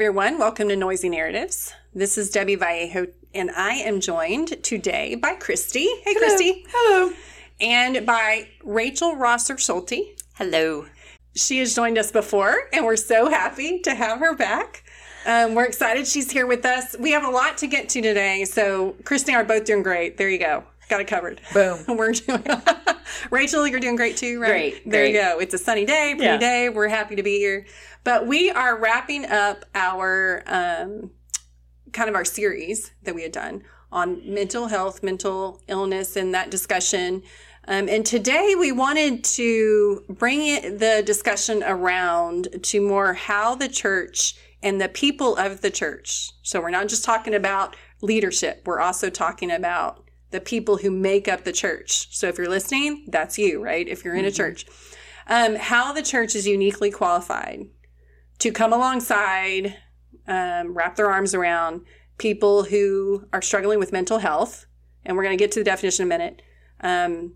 Everyone. Welcome to Noisy Narratives. This is Debbie Vallejo, and I am joined today by Christy. Hey, Christy. Hello. And by Rachel Rosser Schulte. Hello. She has joined us before, and we're so happy to have her back. Um, we're excited she's here with us. We have a lot to get to today, so Christy and I are both doing great. There you go. Got it covered. Boom. We're doing Rachel, you're doing great too, right? Great, There you go. It's a sunny day, pretty Yeah. day. We're happy to be here. But we are wrapping up our um, kind of our series that we had done on mental health, mental illness, and that discussion. Um, and today we wanted to bring it, the discussion around to more how the church and the people of the church. So we're not just talking about leadership, we're also talking about the people who make up the church. So if you're listening, that's you, right? If you're in a church, um, how the church is uniquely qualified to come alongside, um, wrap their arms around people who are struggling with mental health. And we're going to get to the definition in a minute. Um,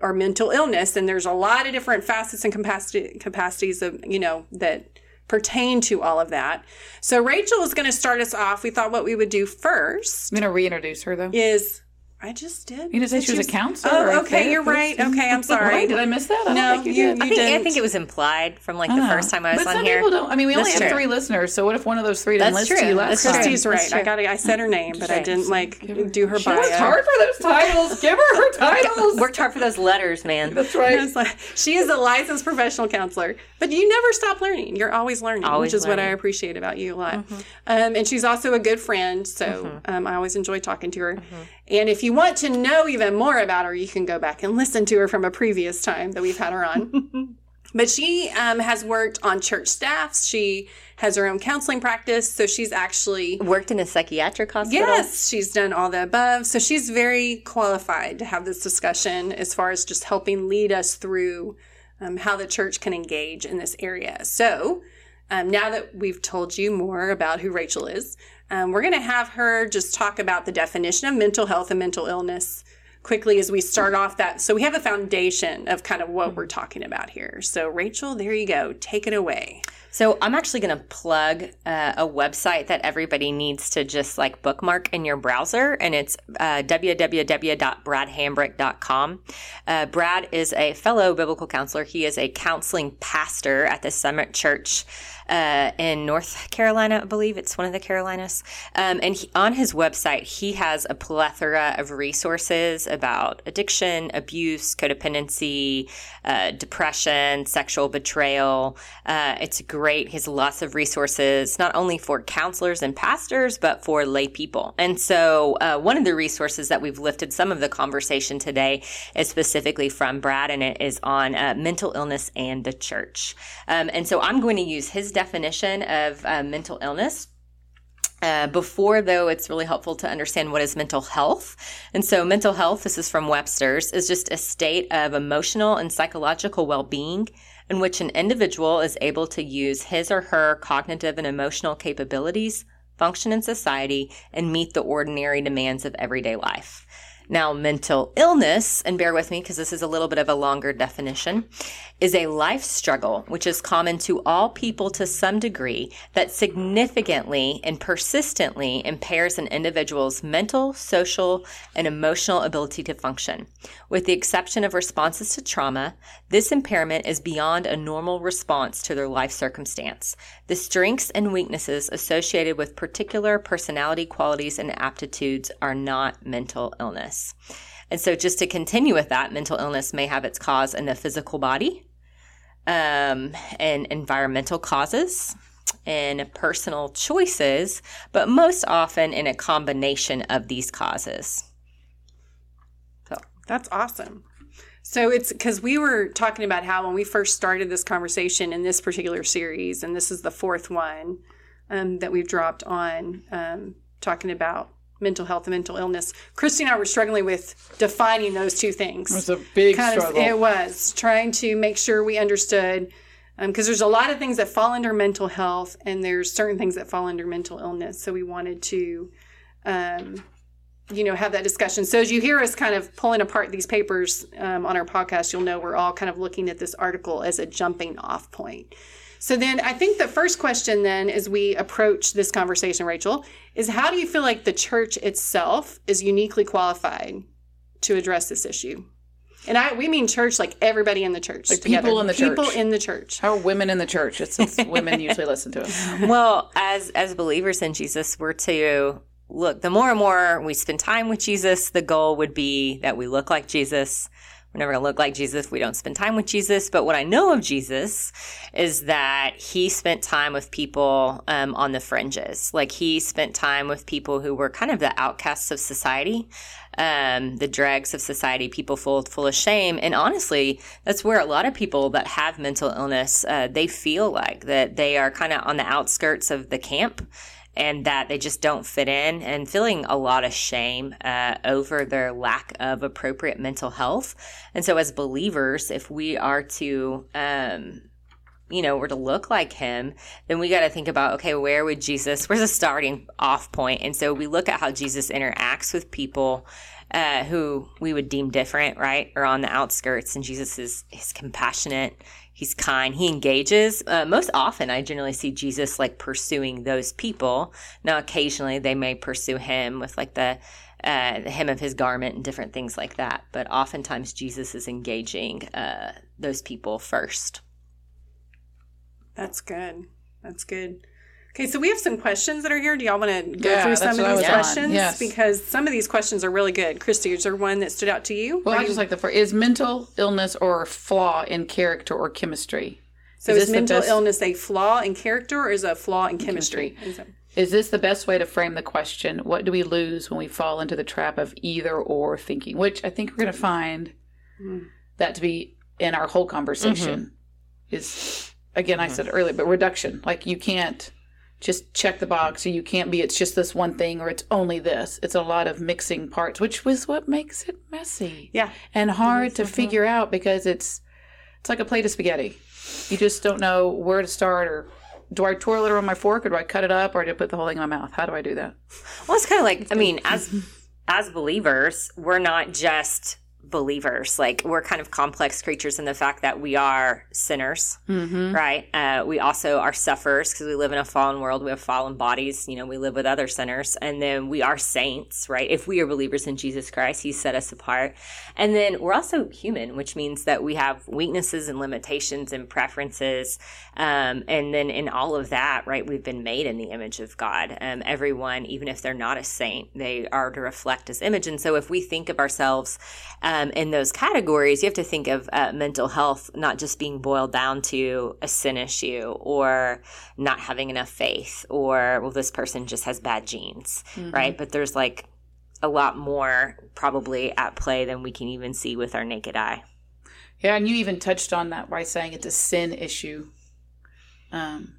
or mental illness. And there's a lot of different facets and capacity, capacities of, you know, that pertain to all of that. So Rachel is going to start us off. We thought what we would do first I'm going to reintroduce her, though. is I just did. You didn't say she was a counselor Oh, a okay. You're right. Okay, I'm sorry. Wait, did I miss that? I No, don't think you- you did. I think, I didn't. think it was implied from like I the first time I was but on some here. people don't. I mean, we only That's have three listeners, so what if one of those three didn't That's listen to you last That's time? Christy's right. That's I true. got. I said her name, but I didn't like her- do her She bio. worked hard for those titles. Give her her titles. Worked hard for those letters, man. That's right. like, she is a licensed professional counselor, but you never stop learning. You're always learning, Always which is what I appreciate about you a lot. Um, and she's also a good friend, so um, I always enjoy talking to her. And if you want to know even more about her, you can go back and listen to her from a previous time that we've had her on. but she um, has worked on church staffs. She has her own counseling practice, so she's actually Worked in a psychiatric hospital. Yes, she's done all the above. So she's very qualified to have this discussion as far as just helping lead us through um, how the church can engage in this area. So um, now that we've told you more about who Rachel is, um, we're going to have her just talk about the definition of mental health and mental illness quickly as we start off that. So we have a foundation of kind of what we're talking about here. So, Rachel, there you go. Take it away. So I'm actually going to plug uh, a website that everybody needs to just like bookmark in your browser, and it's uh, www.bradhambrick.com. Uh, Brad is a fellow biblical counselor. He is a counseling pastor at the Summit Church uh, in North Carolina, I believe it's one of the Carolinas. Um, and he, on his website, he has a plethora of resources about addiction, abuse, codependency, uh, depression, sexual betrayal. Uh, it's great. He has lots of resources, not only for counselors and pastors, but for lay people. And so, uh, one of the resources that we've lifted some of the conversation today is specifically from Brad, and it is on uh, mental illness and the church. Um, and so, I'm going to use his definition of uh, mental illness. Uh, before, though, it's really helpful to understand what is mental health. And so, mental health, this is from Webster's, is just a state of emotional and psychological well being in which an individual is able to use his or her cognitive and emotional capabilities, function in society, and meet the ordinary demands of everyday life. Now, mental illness, and bear with me because this is a little bit of a longer definition, is a life struggle which is common to all people to some degree that significantly and persistently impairs an individual's mental, social, and emotional ability to function. With the exception of responses to trauma, this impairment is beyond a normal response to their life circumstance. The strengths and weaknesses associated with particular personality qualities and aptitudes are not mental illness. And so, just to continue with that, mental illness may have its cause in the physical body, um, and environmental causes, and personal choices, but most often in a combination of these causes. So that's awesome. So it's because we were talking about how when we first started this conversation in this particular series, and this is the fourth one um, that we've dropped on um, talking about mental health and mental illness. Christy and I were struggling with defining those two things. It was a big kind struggle. of it was trying to make sure we understood because there's a lot of things that fall under mental health and there's certain things that fall under mental illness so we wanted to um, you know have that discussion so as you hear us kind of pulling apart these papers um, on our podcast you'll know we're all kind of looking at this article as a jumping off point so then i think the first question then as we approach this conversation rachel is how do you feel like the church itself is uniquely qualified to address this issue and I we mean church like everybody in the church. Like together. people in the people church. in the church. How are women in the church? It's, it's women usually listen to us. well, as as believers in Jesus, we're to look. The more and more we spend time with Jesus, the goal would be that we look like Jesus. We're never going to look like Jesus if we don't spend time with Jesus. But what I know of Jesus is that he spent time with people um, on the fringes. Like he spent time with people who were kind of the outcasts of society, um, the dregs of society, people full full of shame. And honestly, that's where a lot of people that have mental illness uh, they feel like that they are kind of on the outskirts of the camp and that they just don't fit in and feeling a lot of shame uh, over their lack of appropriate mental health. And so, as believers, if we are to, um, you know, were to look like him, then we got to think about, okay, where would Jesus, where's the starting off point? And so we look at how Jesus interacts with people uh, who we would deem different, right? Or on the outskirts. And Jesus is, is compassionate. He's kind. He engages. Uh, most often, I generally see Jesus like pursuing those people. Now, occasionally, they may pursue him with like the uh, the hem of his garment and different things like that. But oftentimes, Jesus is engaging uh, those people first. That's good. That's good. Okay, so we have some questions that are here. Do y'all want to go Yeah, through some of these questions? Yes. Because some of these questions are really good. Christy, is there one that stood out to you? Well, I just like the first. Is mental illness or flaw in character or chemistry? so is is, mental illness a flaw in character or is a flaw in chemistry? Is this the best way to frame the question? What do we lose when we fall into the trap of either or thinking? Which I think we're going to find mm-hmm. that to be in our whole conversation is, again, I said earlier, but reduction. Like you can't just check the box or you can't be, it's just this one thing or it's only this. It's a lot of mixing parts, which was what makes it messy Yeah. and hard to figure out because it's it's like a plate of spaghetti. You just don't know where to start or do I twirl it on my fork or do I cut it up or do I put the whole thing in my mouth? How do I do that? Well, it's kind of like I mean, as as believers, we're not just believers. Like we're kind of complex creatures in the fact that we are sinners, right? Uh, we also are sufferers because we live in a fallen world. We have fallen bodies. You know, we live with other sinners, and then we are saints, right? If we are believers in Jesus Christ, He set us apart, and then we're also human, which means that we have weaknesses and limitations and preferences, um, and then in all of that, right? We've been made in the image of God. Um, everyone, even if they're not a saint, they are to reflect His image, and so if we think of ourselves um, in those categories, you have to think of uh, mental health not just being boiled down to a sin issue or not having enough faith or, well, this person just has bad genes, right? But there's like a lot more probably at play than we can even see with our naked eye. Yeah, and you even touched on that by saying it's a sin issue. Um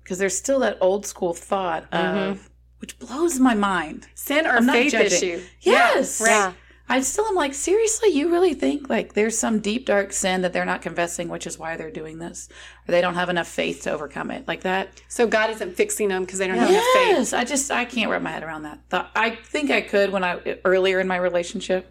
because there's still that old school thought of which blows my mind. Sin or I'm faith judging. issue? Yes. right. I still am like, seriously, you really think like there's some deep dark sin that they're not confessing, which is why they're doing this, or they don't have enough faith to overcome it, like that? So God isn't fixing them because they don't have enough faith. Yes, I just I can't wrap my head around that. Thought I think I could when I earlier in my relationship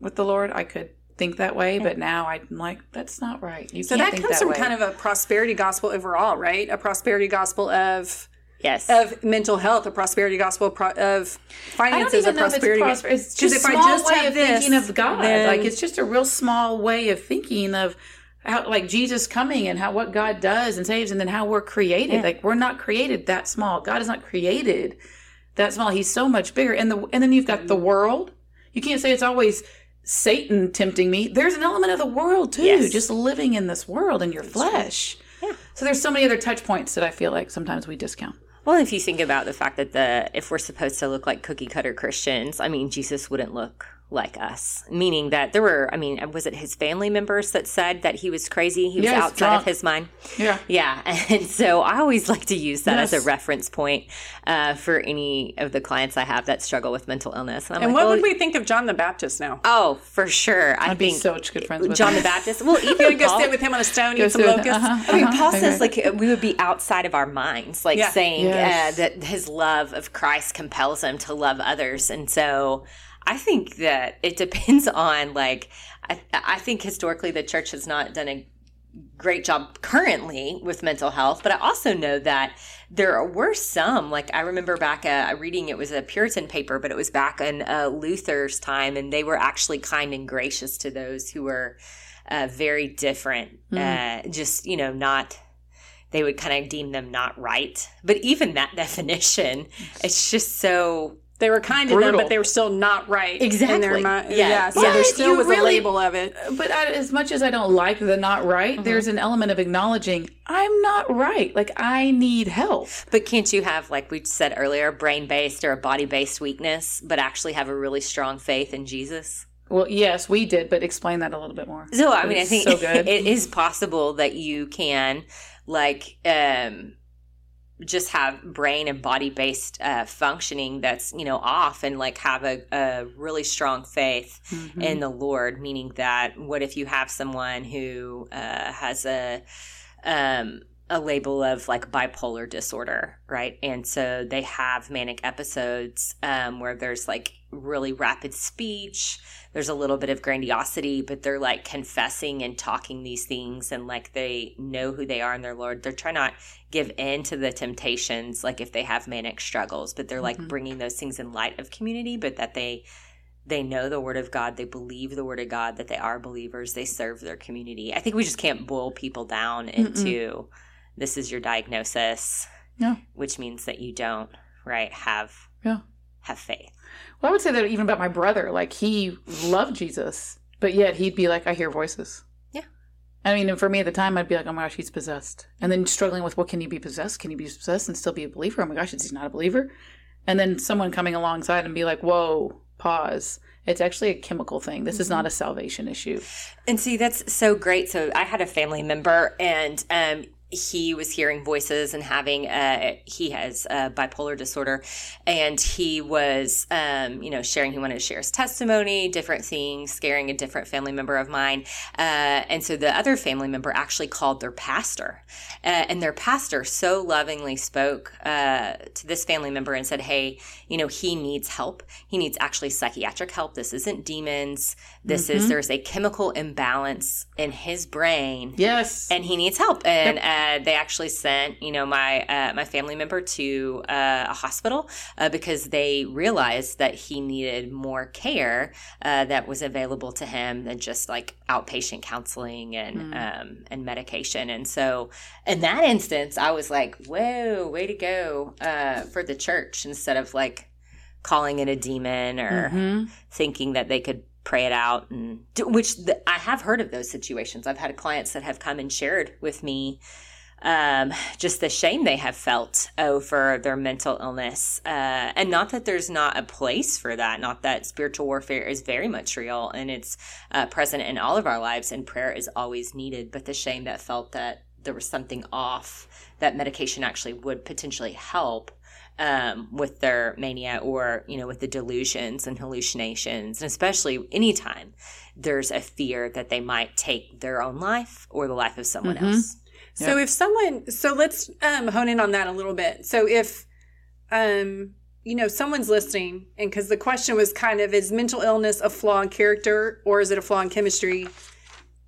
with the Lord, I could think that way, but now I'm like, that's not right. You So can't that think comes that from way. kind of a prosperity gospel overall, right? A prosperity gospel of Yes. of mental health, a prosperity gospel of, pro- of finances, a if it's prosper. It's just I small just way of this, thinking of God. then- like it's just a real small way of thinking of how, like Jesus coming and how what God does and saves, and then how we're created. Like we're not created that small. God is not created that small. He's so much bigger. And the and then you've got the world. You can't say it's always Satan tempting me. There's an element of the world too, Yes. just living in this world in your flesh. Yeah. So there's so many other touch points that I feel like sometimes we discount. Well, if you think about the fact that the if we're supposed to look like cookie cutter Christians, I mean, Jesus wouldn't look like us, meaning that there were, I mean, was it his family members that said that he was crazy? He was Yes, outside drunk. of his mind. Yeah. Yeah. And so I always like to use that as a reference point uh, for any of the clients I have that struggle with mental illness. And I'm And like, what well, would we think of John the Baptist now? Oh, for sure. I I'd be think so good friends with John him. the Baptist. Well, even go sit with him on a stone, Go eat some locusts. uh-huh, I mean, uh-huh. Paul says like we would be outside of our minds, like Yeah. saying Yes. uh, that his love of Christ compels him to love others, and so I think that it depends on like I, I think historically the church has not done a great job currently with mental health, but I also know that there were some like I remember back uh, reading it was a Puritan paper, but it was back in uh, Luther's time, and they were actually kind and gracious to those who were uh, very different, uh, just you know not. They would kind of deem them not right, but even that definition, it's just so They were kind to them, but they were still not right. In Exactly. their mind. Yeah. Yeah. So But there still you was a really- label of it. But I, as much as I don't like the not right, there's an element of acknowledging I'm not right. Like I need help. But can't you have, like we said earlier, brain based or a body based weakness, but actually have a really strong faith in Jesus? Well, yes, we did, but explain that a little bit more. So, I mean, I think so good. it is possible that you can, like, um, just have brain and body based uh, functioning that's, you know, off and like have a, a really strong faith Mhm. in the Lord, meaning that what if you have someone who uh, has a um, a label of like bipolar disorder, right? And so they have manic episodes um, where there's like really rapid speech. There's a little bit of grandiosity, but they're like confessing and talking these things, and like they know who they are in their Lord. They're trying not give in to the temptations, like if they have manic struggles, but they're like Mhm. bringing those things in light of community, but that they they know the word of God, they believe the word of God, that they are believers, they serve their community. I think we just can't boil people down into this is your diagnosis, Yeah. which means that you don't, right, have Yeah. have faith. Well, I would say that even about my brother. Like he loved Jesus, but yet he'd be like, I hear voices. Yeah. I mean, and for me at the time, I'd be like, oh my gosh, he's possessed. And then struggling with, well, can he be possessed? Can he be possessed and still be a believer? Oh my gosh, is he not a believer? And then someone coming alongside and be like, whoa, pause. It's actually a chemical thing. This is not a salvation issue. And see, that's so great. So I had a family member, and um, he was hearing voices and having uh, he has uh, bipolar disorder, and he was um, you know sharing. He wanted to share his testimony, different things, scaring a different family member of mine, uh, and so the other family member actually called their pastor, uh, and their pastor so lovingly spoke uh, to this family member and said, "Hey, you know he needs help. He needs actually psychiatric help. This isn't demons. This is there's a chemical imbalance in his brain." Yes. and he needs help. And uh, they actually sent, you know, my uh, my family member to uh, a hospital uh, because they realized that he needed more care uh, that was available to him than just like outpatient counseling and um, and medication. And so, in that instance, I was like, "Whoa, way to go uh, for the church!" Instead of like calling it a demon or Mhm. thinking that they could pray it out and do, which the, I have heard of those situations. I've had clients that have come and shared with me um, just the shame they have felt over their mental illness. Uh, and not that there's not a place for that, not that spiritual warfare is very much real and it's uh, present in all of our lives and prayer is always needed, but the shame that felt that there was something off, that medication actually would potentially help um, with their mania or you know with the delusions and hallucinations and especially anytime there's a fear that they might take their own life or the life of someone Mhm. else So if someone, so let's um, hone in on that a little bit. So if, um, you know, someone's listening, and because the question was kind of, is mental illness a flaw in character or is it a flaw in chemistry?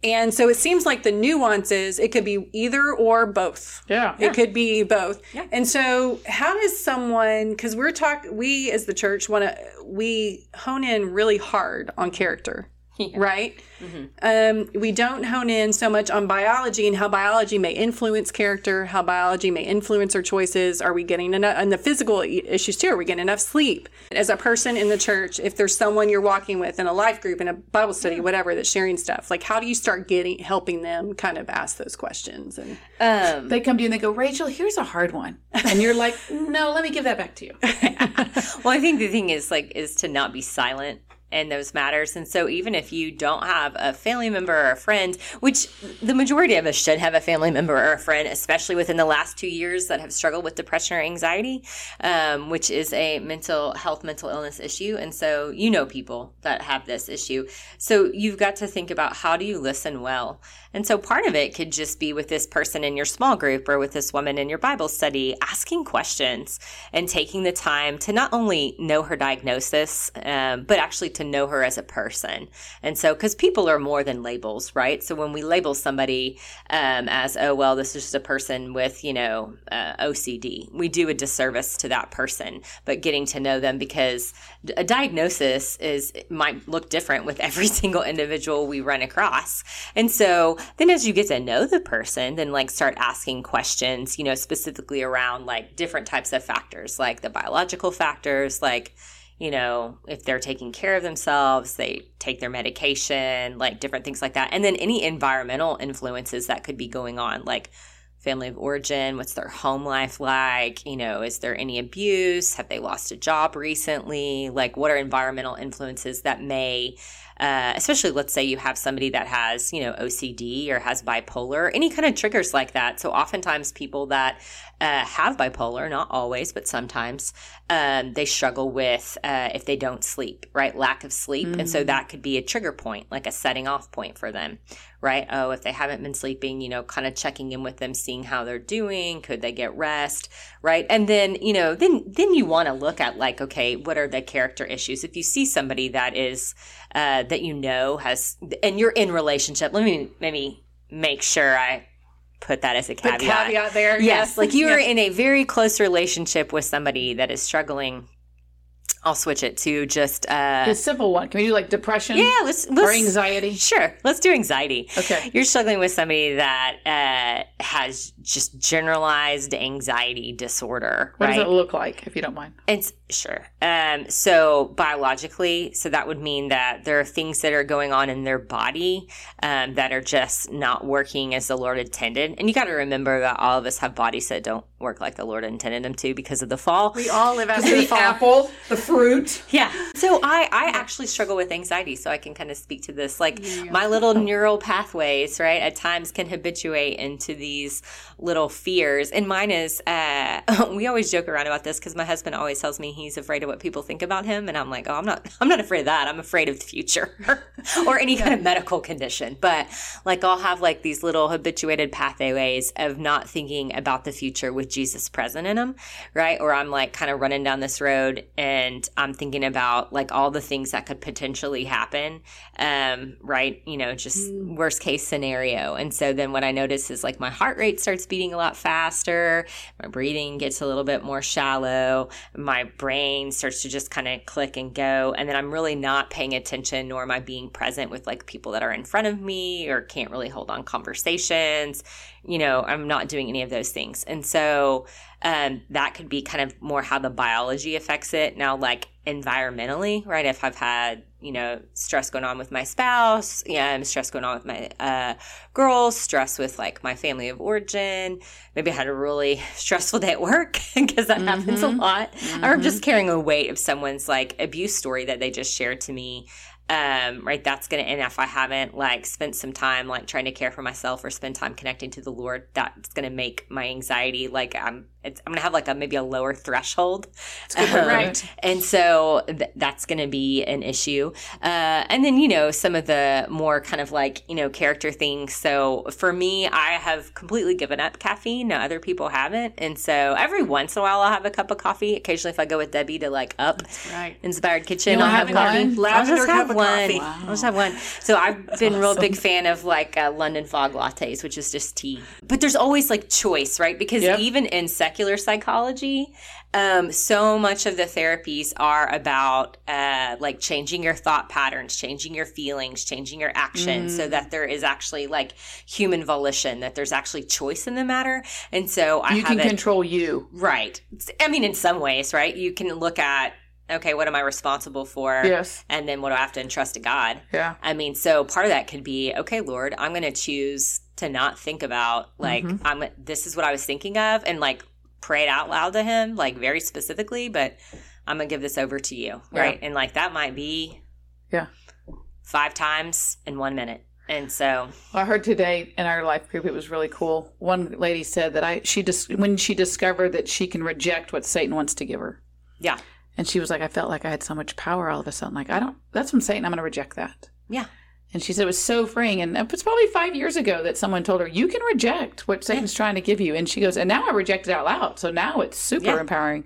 And so it seems like the nuances, it could be either or both. Yeah. It could be both. Yeah. And so how does someone because we're talk we as the church want to we hone in really hard on character. Yeah. Right? Mhm. Um, we don't hone in so much on biology and how biology may influence character, how biology may influence our choices. Are we getting enough? And the physical issues too. Are we getting enough sleep? As a person in the church, if there's someone you're walking with in a life group, in a Bible study, whatever, that's sharing stuff, like how do you start getting helping them kind of ask those questions? And um, They come to you and they go, Rachel, here's a hard one. And you're like, no, let me give that back to you. well i think the thing is like is to not be silent in those matters. And so, even if you don't have a family member or a friend, which the majority of us should have a family member or a friend, especially within the last two years that have struggled with depression or anxiety, um, which is a mental health, mental illness issue. And so, you know people that have this issue. So, you've got to think about how do you listen well? And so, part of it could just be with this person in your small group or with this woman in your Bible study, asking questions and taking the time to not only know her diagnosis, um, but actually to know her as a person. And so, because people are more than labels, right? So, when we label somebody um, as, oh, well, this is just a person with, you know, uh, OCD, we do a disservice to that person, but getting to know them because a diagnosis is might look different with every single individual we run across. And so, then as you get to know the person, then like start asking questions, you know, specifically around like different types of factors, like the biological factors, like, you know, if they're taking care of themselves, they take their medication, like different things like that. And then any environmental influences that could be going on, like family of origin, what's their home life like? You know, is there any abuse? Have they lost a job recently? Like, what are environmental influences that may uh, especially let's say you have somebody that has you know ocd or has bipolar any kind of triggers like that. So oftentimes people that uh, have bipolar not always but sometimes um, they struggle with uh, if they don't sleep right? Lack of sleep. Mm-hmm. and so that could be a trigger point like a setting off point for them right oh if they haven't been sleeping you know kind of checking in with them seeing how they're doing could they get rest right and then you know then then you want to look at like okay what are the character issues if you see somebody that is uh, that you know has, and you're in relationship. Let me maybe make sure I put that as a caveat. The caveat there. Yes, yes. like you are in a very close relationship with somebody that is struggling I'll switch it to just uh, a simple one. Can we do like depression? Yeah, let's, let's or anxiety. Sure, let's do anxiety. Okay, you're struggling with somebody that uh, has just generalized anxiety disorder. What right? does it look like, if you don't mind? It's sure. Um, so biologically, so that would mean that there are things that are going on in their body um, that are just not working as the Lord intended. And you got to remember that all of us have bodies that don't work like the Lord intended them to because of the fall. We all live after the, the fall. apple, the fruit. Yeah. So I, I actually struggle with anxiety, so I can kind of speak to this. Like my little neural pathways, right, at times can habituate into these little fears. And mine is, uh, we always joke around about this because my husband always tells me he's afraid of what people think about him, and I'm like, oh, I'm not, I'm not afraid of that. I'm afraid of the future or any kind of medical condition. But like I'll have like these little habituated pathways of not thinking about the future with Jesus present in them, right? Or I'm like kind of running down this road and I'm thinking about like all the things that could potentially happen, um, right? You know, just mm. worst case scenario. And so then what I notice is like my heart rate starts beating a lot faster, my breathing gets a little bit more shallow, my brain starts to just kind of click and go. And then I'm really not paying attention, nor am I being present with like people that are in front of me or can't really hold on conversations you know, I'm not doing any of those things. And so um, that could be kind of more how the biology affects it. Now, like environmentally, right? If I've had, you know, stress going on with my spouse, yeah, I'm stress going on with my uh, girls, stress with like my family of origin. Maybe I had a really stressful day at work because that mm-hmm. happens a mm-hmm. lot. Mm-hmm. Or I'm just carrying a weight of someone's like abuse story that they just shared to me um, right that's gonna and if i haven't like spent some time like trying to care for myself or spend time connecting to the lord that's gonna make my anxiety like i'm it's, I'm gonna have like a maybe a lower threshold, um, right? And so th- that's gonna be an issue. Uh, and then you know some of the more kind of like you know character things. So for me, I have completely given up caffeine. Now other people haven't, and so every once in a while I'll have a cup of coffee. Occasionally, if I go with Debbie to like up right. Inspired Kitchen, I'll have coffee. One. I'll one. Wow. I'll just have one. So I've been awesome. real big fan of like uh, London fog lattes, which is just tea. But there's always like choice, right? Because yep. even in secular psychology, um, so much of the therapies are about uh, like changing your thought patterns, changing your feelings, changing your actions, mm. so that there is actually like human volition, that there's actually choice in the matter. And so I you can control you, right? I mean, in some ways, right? You can look at okay, what am I responsible for? Yes. And then what do I have to entrust to God? Yeah. I mean, so part of that could be, okay, Lord, I'm going to choose to not think about like mm-hmm. I'm this is what I was thinking of and like pray it out loud to him, like very specifically, but I'm gonna give this over to you, right? Yeah. And like that might be Yeah. five times in one minute. And so, I heard today in our life group it was really cool. One lady said that I she just when she discovered that she can reject what Satan wants to give her, yeah, and she was like, I felt like I had so much power all of a sudden. Like I don't. That's from Satan. I'm going to reject that. yeah, And she said it was so freeing. And it was probably five years ago that someone told her, you can reject what Satan's trying to give you. And she goes, and now I reject it out loud. So now it's super Yeah. empowering.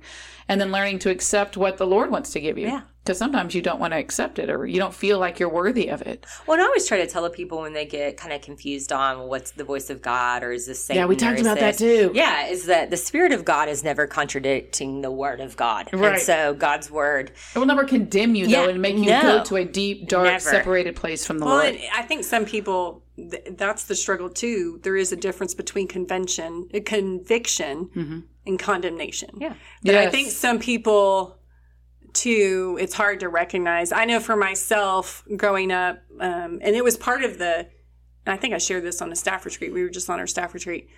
And then learning to accept what the Lord wants to give you. Yeah. Because sometimes you don't want to accept it or you don't feel like you're worthy of it. Well, and I always try to tell the people when they get kind of confused on well, what's the voice of God or is this Satan? Yeah, we talked is about that too. Yeah, is that the Spirit of God is never contradicting the Word of God. Right. And so God's Word, It will never condemn you, though, Yeah, and make you no. go to a deep, dark, Never. separated place from the Well, Lord. and I think some people th- that's the struggle too. There is a difference between convention, uh, conviction, and condemnation. Yeah. But I think some people too. It's hard to recognize. I know for myself growing up, um, and it was part of the. and I think I shared this on a staff retreat. We were just on our staff retreat.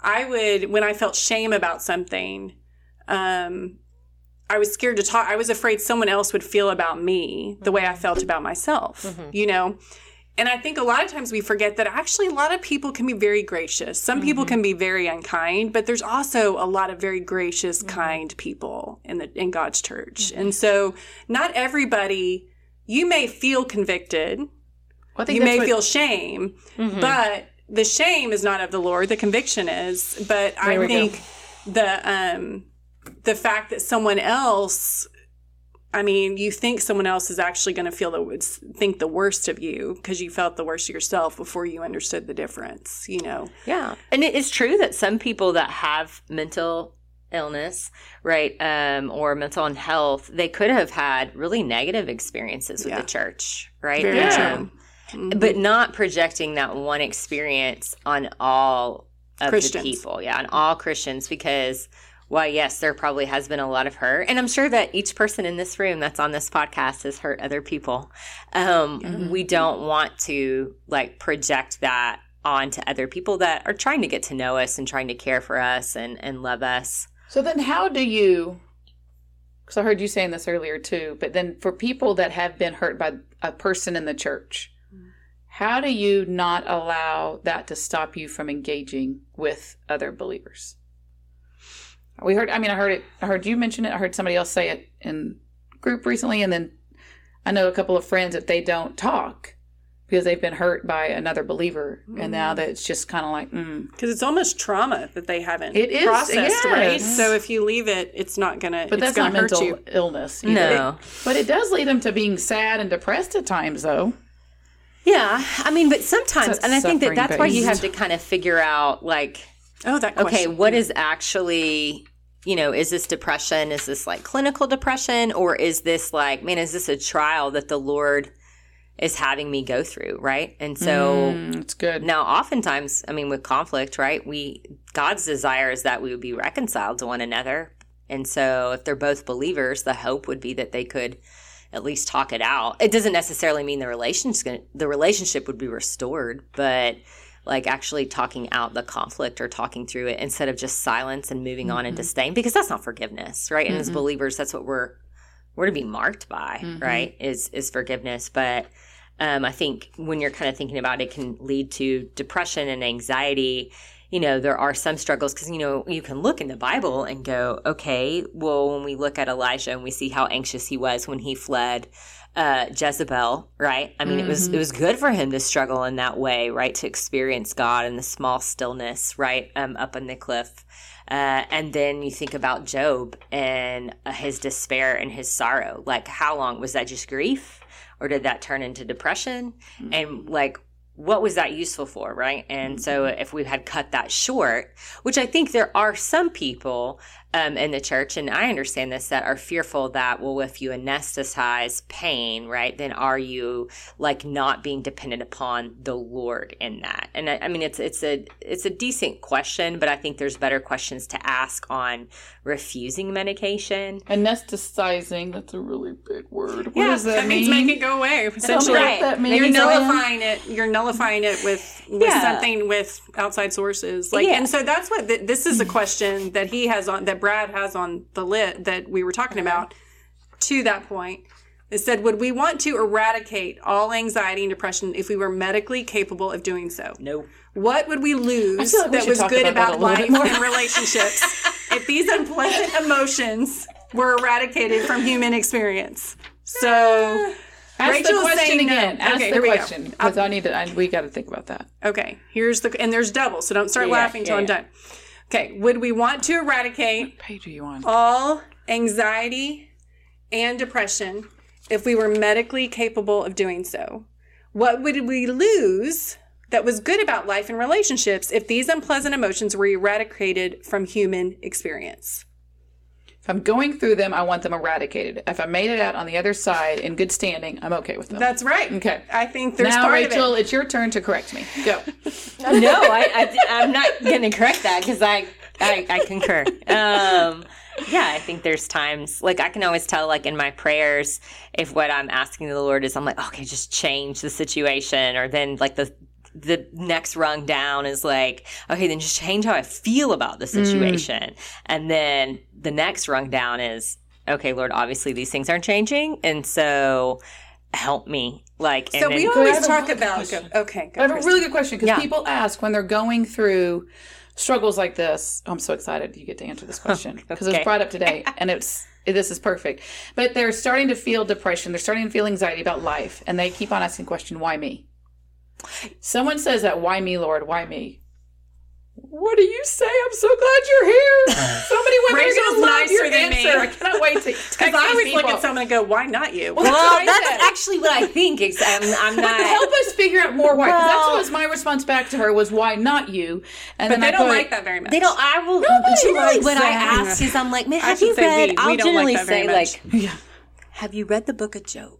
I would when I felt shame about something. Um, I was scared to talk. I was afraid someone else would feel about me the way I felt about myself, you know? And I think a lot of times we forget that actually a lot of people can be very gracious. Some people mm-hmm. can be very unkind, but there's also a lot of very gracious, mm-hmm. kind people in the in God's church. Mm-hmm. And so not everybody you may feel convicted, Well, I think you may what- feel shame, but the shame is not of the Lord. The conviction is. But There I we go. think the um the fact that someone else I mean, you think someone else is actually going to feel the think the worst of you because you felt the worst of yourself before you understood the difference. You know, Yeah. And it is true that some people that have mental illness, right, um, or mental health, they could have had really negative experiences with Yeah. the church, right? very Um, true. But not projecting that one experience on all of Christians. the people. Yeah, on all Christians because why yes, there probably has been a lot of hurt. And I'm sure that each person in this room that's on this podcast has hurt other people. Um, we don't want to like project that onto other people that are trying to get to know us and trying to care for us and, and love us. So then, how do you? Because I heard you saying this earlier too. But then, for people that have been hurt by a person in the church, how do you not allow that to stop you from engaging with other believers? We heard. I mean, I heard it. I heard you mention it. I heard somebody else say it in group recently, and then I know a couple of friends that they don't talk because they've been hurt by another believer, and now that it's just kind of like, mm, because it's almost trauma that they haven't It is, processed, right? So if you leave it, it's not gonna. but it's that's gonna not mental you. illness. either. No. But it does lead them to being sad and depressed at times, though. Yeah. I mean, but sometimes, That's and I think that that's why you have to kind of figure out like, Oh, that okay, what is actually, you know, is this depression? Is this like clinical depression? Or is this like, man, is this a trial that the Lord is having me go through? Right. And so Mm, it's good. now, oftentimes, I mean, with conflict, right, we, God's desire is that we would be reconciled to one another. And so if they're both believers, the hope would be that they could at least talk it out. It doesn't necessarily mean the relationship the relationship would be restored, but like actually talking out the conflict or talking through it instead of just silence and moving on and mm-hmm. disdain because that's not forgiveness, right? And as mm-hmm. believers, that's what we're we're to be marked by, mm-hmm. right? Is is forgiveness, but um, I think when you're kind of thinking about it, it can lead to depression and anxiety. You know, there are some struggles because, you know, you can look in the Bible and go, okay, well, when we look at Elijah and we see how anxious he was when he fled uh, Jezebel, right? I mean, it was it was good for him to struggle in that way, right? To experience God in the small stillness, right, um, up on the cliff. Uh, and then you think about Job and uh, his despair and his sorrow. Like, how long was that? Just grief, or did that turn into depression? And like, what was that useful for, right? And so, if we had cut that short, which I think there are some people um, in the church, and I understand this, that are fearful that, well, if you anesthetize pain, right, then are you like not being dependent upon the Lord in that? And I, I mean, it's it's a it's a decent question, but I think there's better questions to ask on refusing medication. Anesthetizing, that's a really big word. What yeah, does that, that means mean? make it go away. Essentially, Right. that means. you're nullifying it. You're nullifying it with with Yeah. something with outside sources. Like, Yeah. and so that's what th- this is a question that he has on that Brad has on the lit that we were talking Mm-hmm. about. To that point, It said, Would we want to eradicate all anxiety and depression if we were medically capable of doing so? No. What would we lose like we that was good about about, a little bit life more. and relationships if these unpleasant emotions were eradicated from human experience? So, Ask Rachel's the question saying no. again. Ask Okay, the here we go. question because I need to. I, we got to think about that. okay, here's the, and there's double, so don't start Yeah, laughing till yeah, I'm done. Okay, would we want to eradicate Page are you on? all anxiety and depression if we were medically capable of doing so? What would we lose that was good about life and relationships if these unpleasant emotions were eradicated from human experience? If I'm going through them, I want them eradicated. If I made it out on the other side in good standing, I'm okay with them. That's right. Okay. I think there's now, part Rachel, of it. it's your turn to correct me. Go. no, I, I, I'm not going to correct that because I, I, I concur. Um, yeah, I think there's times like I can always tell, like in my prayers, if what I'm asking the Lord is, I'm like, okay, just change the situation, or then like the the next rung down is like, okay, then just change how I feel about the mm. situation, and then the next rung down is, okay, Lord, obviously these things aren't changing, and so help me. Like, and So we then- always talk really about. question. Okay, go I have a really good question because Yeah. people ask when they're going through struggles like this. I'm so excited you get to answer this question because it Okay. was brought up today, and it's this is perfect. But they're starting to feel depression. They're starting to feel anxiety about life, and they keep on asking the question, "Why me?" Someone says that, "Why me, Lord? Why me?" What do you say? I'm so glad you're here. Somebody women are going to love your than me. answer. I cannot wait to text Because I these always look at someone and go, "Why not you?" Well, well, what I that's actually what I think. Ex- um, I'm, I'm not. help us figure out more why. 'cause that's Well- what was my response back to her was why not you? And but then they I don't put, like that very much. They don't. I will. Nobody generally, likes what I ask is, I'm like, man, have you read? we- we I'll don't like generally that very say much. like, Yeah. have you read the book of Job?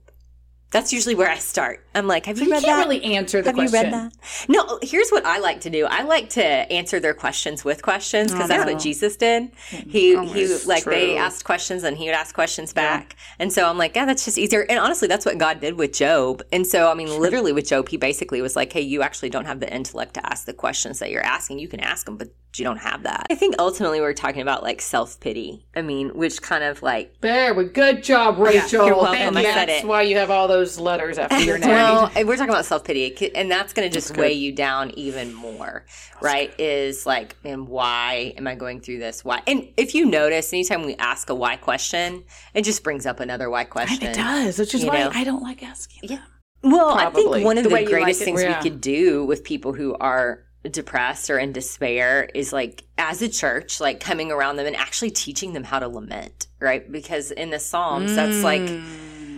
That's usually where I start. I'm like, have you You read can't that? really answer the have question. you read that? No. Here's what I like to do. I like to answer their questions with questions oh, because that's no. what Jesus did. Mm, he he it's like they asked questions and he would ask questions back. And so I'm like, yeah, that's just easier. And honestly, that's what God did with Job. And so I mean, literally with Job, he basically was like, hey, you actually don't have the intellect to ask the questions that you're asking. You can ask them, but you don't have that. I think ultimately we're talking about like self pity. I mean, which kind of like There we good job, Rachel. you're welcome. And that's why you have all those letters after your name. well, we're talking about self pity, and that's going to just weigh you down even more, right? Is like, and why am I going through this? Why? And if you notice, anytime we ask a why question, it just brings up another why question. it does, which is You why know. I don't like asking. Yeah. Well, I think one of The the, way like greatest things Yeah. we could do with people who are depressed or in despair is like as a church like coming around them and actually teaching them how to lament right because in the psalms that's like Mm.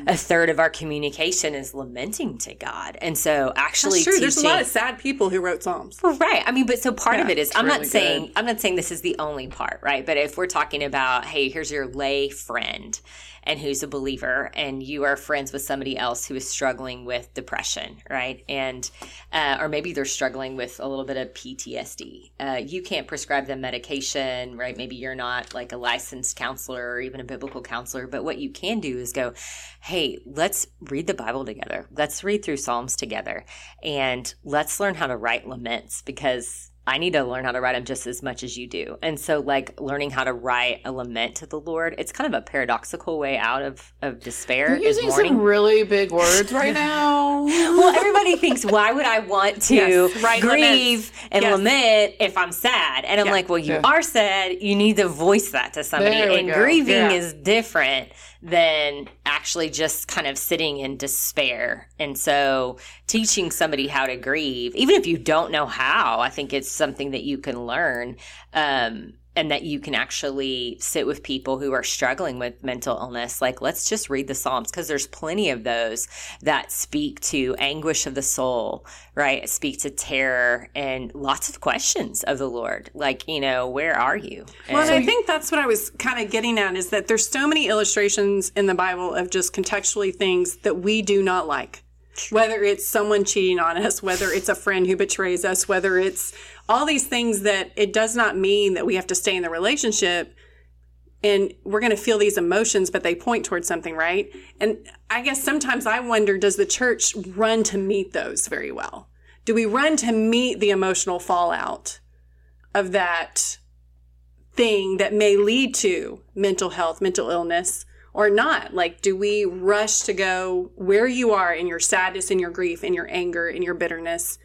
A third of our communication is lamenting to god and so actually That's true. There's a lot of sad people who wrote psalms. well, right. I mean, but so part of Yeah, it is I'm not saying good. I'm not saying this is the only part, right? But if we're talking about, hey, here's your lay friend and who's a believer, and you are friends with somebody else who is struggling with depression, right? And uh, or maybe they're struggling with a little bit of PTSD. Uh, you can't prescribe them medication, right? Maybe you're not like a licensed counselor or even a biblical counselor, but what you can do is go, hey, let's read the Bible together. Let's read through Psalms together and let's learn how to write laments because I need to learn how to write them just as much as you do. And so, like, learning how to write a lament to the Lord, it's kind of a paradoxical way out of, of despair. You're using some really big words right now. well, everybody thinks, why would I want to Yes, write grieve laments. and Yes. lament if I'm sad? And I'm Yeah. like, well, you Yeah. are sad. You need to voice that to somebody. And go. grieving Yeah. is different than actually just kind of sitting in despair. And so, teaching somebody how to grieve, even if you don't know how, I think it's something that you can learn. Um, and that you can actually sit with people who are struggling with mental illness. Like, let's just read the Psalms because there's plenty of those that speak to anguish of the soul, right? Speak to terror and lots of questions of the Lord. Like, you know, where are you? Well, and And- I think that's what I was kind of getting at is that there's so many illustrations in the Bible of just contextually things that we do not like. Whether it's someone cheating on us, whether it's a friend who betrays us, whether it's all these things that it does not mean that we have to stay in the relationship and we're going to feel these emotions, but they point towards something, right? And I guess sometimes I wonder does the church run to meet those very well? Do we run to meet the emotional fallout of that thing that may lead to mental health, mental illness, or not? Like, do we rush to go where you are in your sadness, in your grief, in your anger, in your bitterness?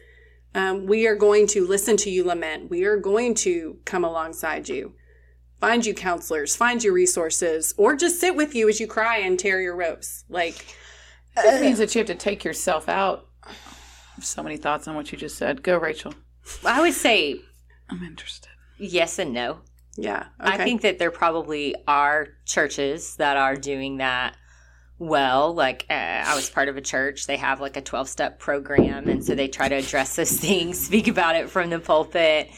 Um, we are going to listen to you lament. We are going to come alongside you, find you counselors, find you resources, or just sit with you as you cry and tear your ropes. Like, It means that you have to take yourself out. So many thoughts on what you just said. Go, Rachel. I would say I'm interested. yes and no. Yeah, I think that there probably are churches that are doing that well. Like, uh, I was part of a church, they have like a 12 step program. And so they try to address those things, speak about it from the pulpit.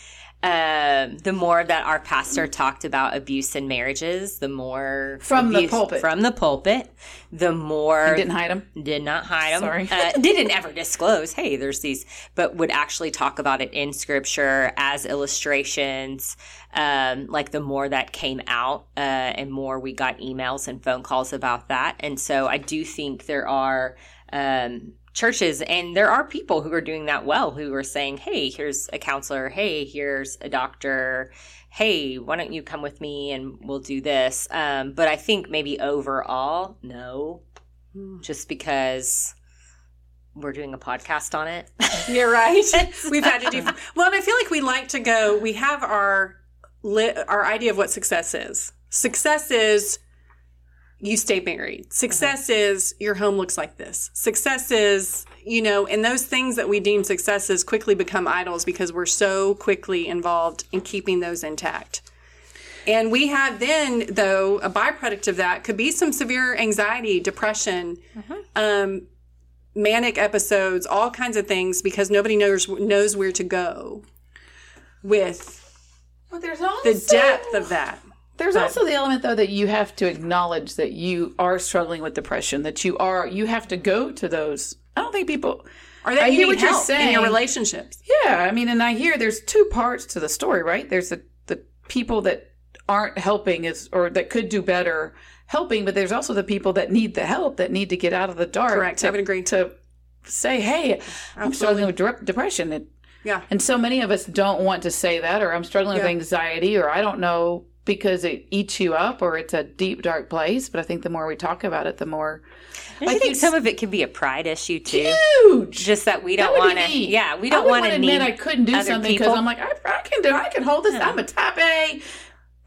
Um, the more that our pastor talked about abuse in marriages, the more From the pulpit. from the pulpit, the more You didn't hide them. did not hide them. Sorry. Uh, didn't ever disclose, hey, there's these, but would actually talk about it in scripture as illustrations. Um, like the more that came out, uh, and more we got emails and phone calls about that. And so I do think there are, um, churches and there are people who are doing that well who are saying hey here's a counselor hey here's a doctor hey why don't you come with me and we'll do this um, but i think maybe overall no just because we're doing a podcast on it. You're right. We've had to do well, and I feel like we like to go. We have our li- our idea of what success is. Success is you stay married. Success is your home looks like this. Success is you know, and those things that we deem successes quickly become idols because we're so quickly involved in keeping those intact. And we have then, though, a byproduct of that could be some severe anxiety, depression, um, manic episodes, all kinds of things because nobody knows knows where to go with also the depth of that. There's also the element though that you have to acknowledge that you are struggling with depression. That you are. You have to go to those. I don't think people. Or that I you hear what you're help in your saying. relationships. Yeah, I mean, and I hear there's two parts to the story, right? There's the the people that aren't helping is or that could do better helping, but there's also the people that need the help that need to get out of the dark. Correct. To, I would agree. to say, "Hey, I'm struggling with de- depression," and, Yeah. and so many of us don't want to say that, or I'm struggling with anxiety, or I don't know because it eats you up, or it's a deep dark place. But I think the more we talk about it, the more I think some of it can be a pride issue too. huge. Just that we don't want be to. Yeah, we don't want to admit. I couldn't do something because. I'm like, I, I can do, I can hold this. I'm a top A,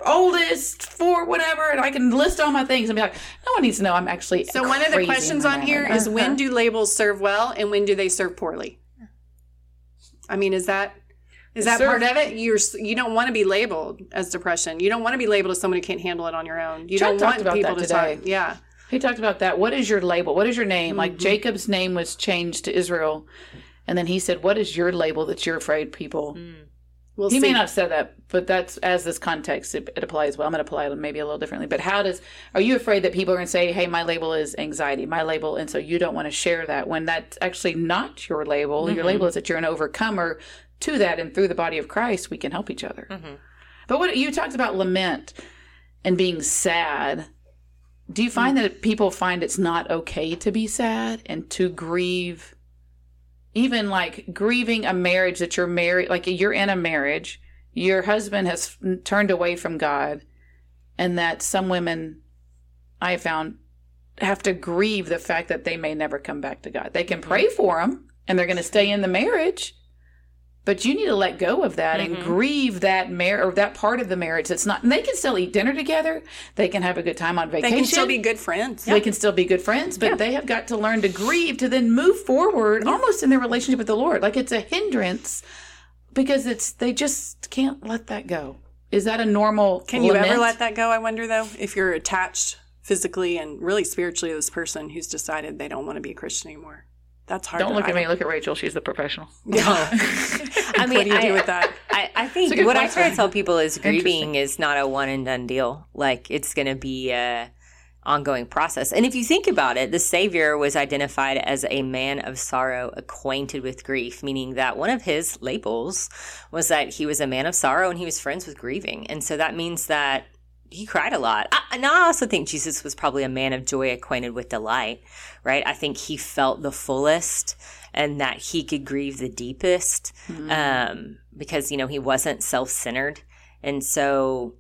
oldest, for whatever, and I can list all my things and be like, no one needs to know I'm actually. So one of the questions on here is mind. is when uh-huh. do labels serve well and when do they serve poorly? I mean, is that is that part of it? You're you don't want to be labeled as depression. You don't want to be labeled as someone who can't handle it on your own. You Chuck don't want about people that to today. talk. Yeah. He talked about that. What is your label? What is your name? Mm-hmm. Like Jacob's name was changed to Israel, and then he said, "What is your label that you're afraid people?" We'll He see. may not have said that, but that's as this context it, it applies. Well, I'm going to apply it maybe a little differently. But how does? Are you afraid that people are going to say, "Hey, my label is anxiety, my label," and so you don't want to share that when that's actually not your label. Your label is that you're an overcomer to that, and through the body of Christ, we can help each other. Mm-hmm. But what you talked about lament and being sad. Do you find mm. that people find it's not okay to be sad and to grieve? Even like grieving a marriage that you're married, like you're in a marriage, your husband has turned away from God, and that some women I found have to grieve the fact that they may never come back to God. They can mm-hmm. pray for him and they're going to stay in the marriage, but you need to let go of that and mm-hmm. grieve that mar- or that part of the marriage that's not. And they can still eat dinner together. They can have a good time on vacation. they can still be good friends. They can still be good friends, but they have got to learn to grieve to then move forward almost in their relationship with the Lord. Like it's a hindrance because it's they just can't let that go. Is that a normal Can you ever let that go? I wonder though, if you're attached physically and really spiritually to this person who's decided they don't want to be a Christian anymore. That's hard. Don't look at me, look at Rachel. She's the professional. Yeah. I mean, What do you I, do with that? I, I think It's a good what I try to tell people is grieving is not a one and done deal. Like it's going to be a ongoing process. And if you think about it, the Savior was identified as a man of sorrow, acquainted with grief, meaning that one of his labels was that he was a man of sorrow and he was friends with grieving. And so that means that he cried a lot. I, and I also think Jesus was probably a man of joy, acquainted with delight, right? I think he felt the fullest and that he could grieve the deepest um, because, you know, he wasn't self centered. And so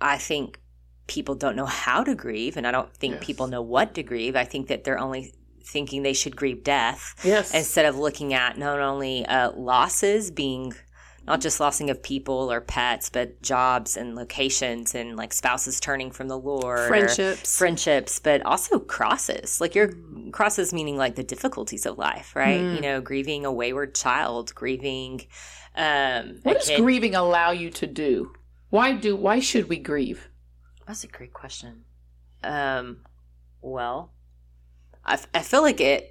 I think people don't know how to grieve, and I don't think Yes. people know what to grieve. I think that they're only thinking they should grieve death Yes. instead of looking at not only uh, losses being not just lossing of people or pets, but jobs and locations and like spouses turning from the Lord, Friendships. friendships, but also crosses. Like your crosses, meaning like the difficulties of life, right? You know, grieving a wayward child, grieving. Um, what does kid- grieving allow you to do? Why do? Why should we grieve? That's a great question. Um, well, I, f- I feel like it.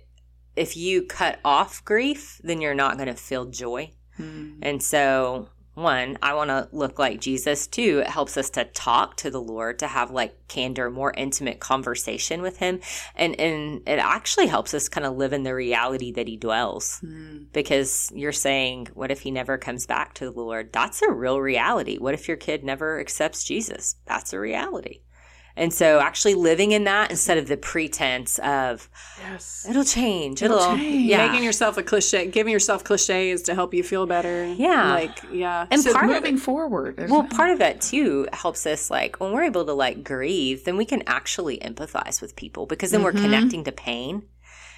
If you cut off grief, then you're not going to feel joy. Hmm. And so, one, I want to look like Jesus. Two, it helps us to talk to the Lord, to have like candor, more intimate conversation with Him, and and it actually helps us kind of live in the reality that He dwells. Hmm. Because you're saying, what if He never comes back to the Lord? That's a real reality. What if your kid never accepts Jesus? That's a reality. And so, actually living in that instead of the pretense of Yes. it'll change, It'll it'll, change. yeah. Making yourself a cliche, giving yourself cliches to help you feel better. Yeah. Like, yeah. And So part of Moving forward. Well, part of that too helps us like when we're able to like grieve, then we can actually empathize with people because then we're mm-hmm. connecting to pain.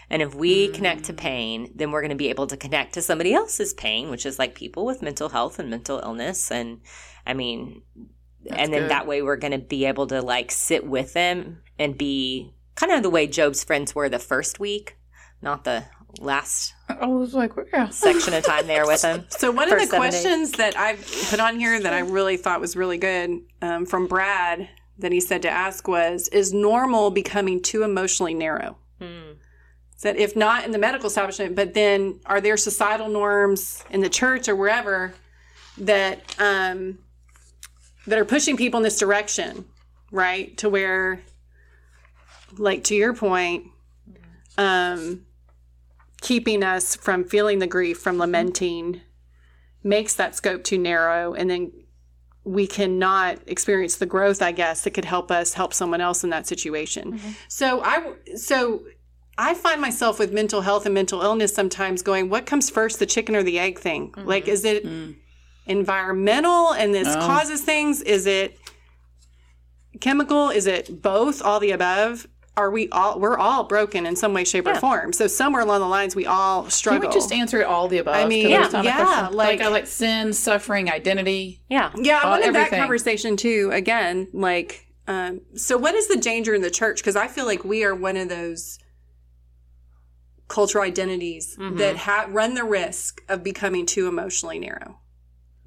And if we connect to mm. pain, then we're going to be able to connect to somebody else's pain, which is like people with mental health and mental illness. And I mean, and then good. that way we're going to be able to like sit with them and be kind of the way Job's friends were the first week, not the last I was like, yeah. section of time there with them. So one of the First seven days. questions that I put on here that I really thought was really good um, from Brad that he said to ask was: Is normal becoming too emotionally narrow? That if not in the medical establishment, but then are there societal norms in the church or wherever that um, that are pushing people in this direction, right? To where, like to your point, um, keeping us from feeling the grief, from lamenting, makes that scope too narrow, and then we cannot experience the growth, I guess, that could help us help someone else in that situation. Mm-hmm. So I, so I find myself with mental health and mental illness sometimes going, what comes first, the chicken or the egg thing? Mm-hmm. Like, is it mm. Environmental and this Oh. causes things? Is it chemical? Is it both? All the above? Are we all? We're all broken in some way, shape, or form. So somewhere along the lines, we all Can struggle. we just answer all the above? I mean, yeah, every time a yeah, like- like I like sin, suffering, identity. Yeah. Yeah, I Uh, wanted that conversation too. Again, like, um, so what is the danger in the church? Because I feel like we are one of those cultural identities Mm-hmm. that ha- run the risk of becoming too emotionally narrow.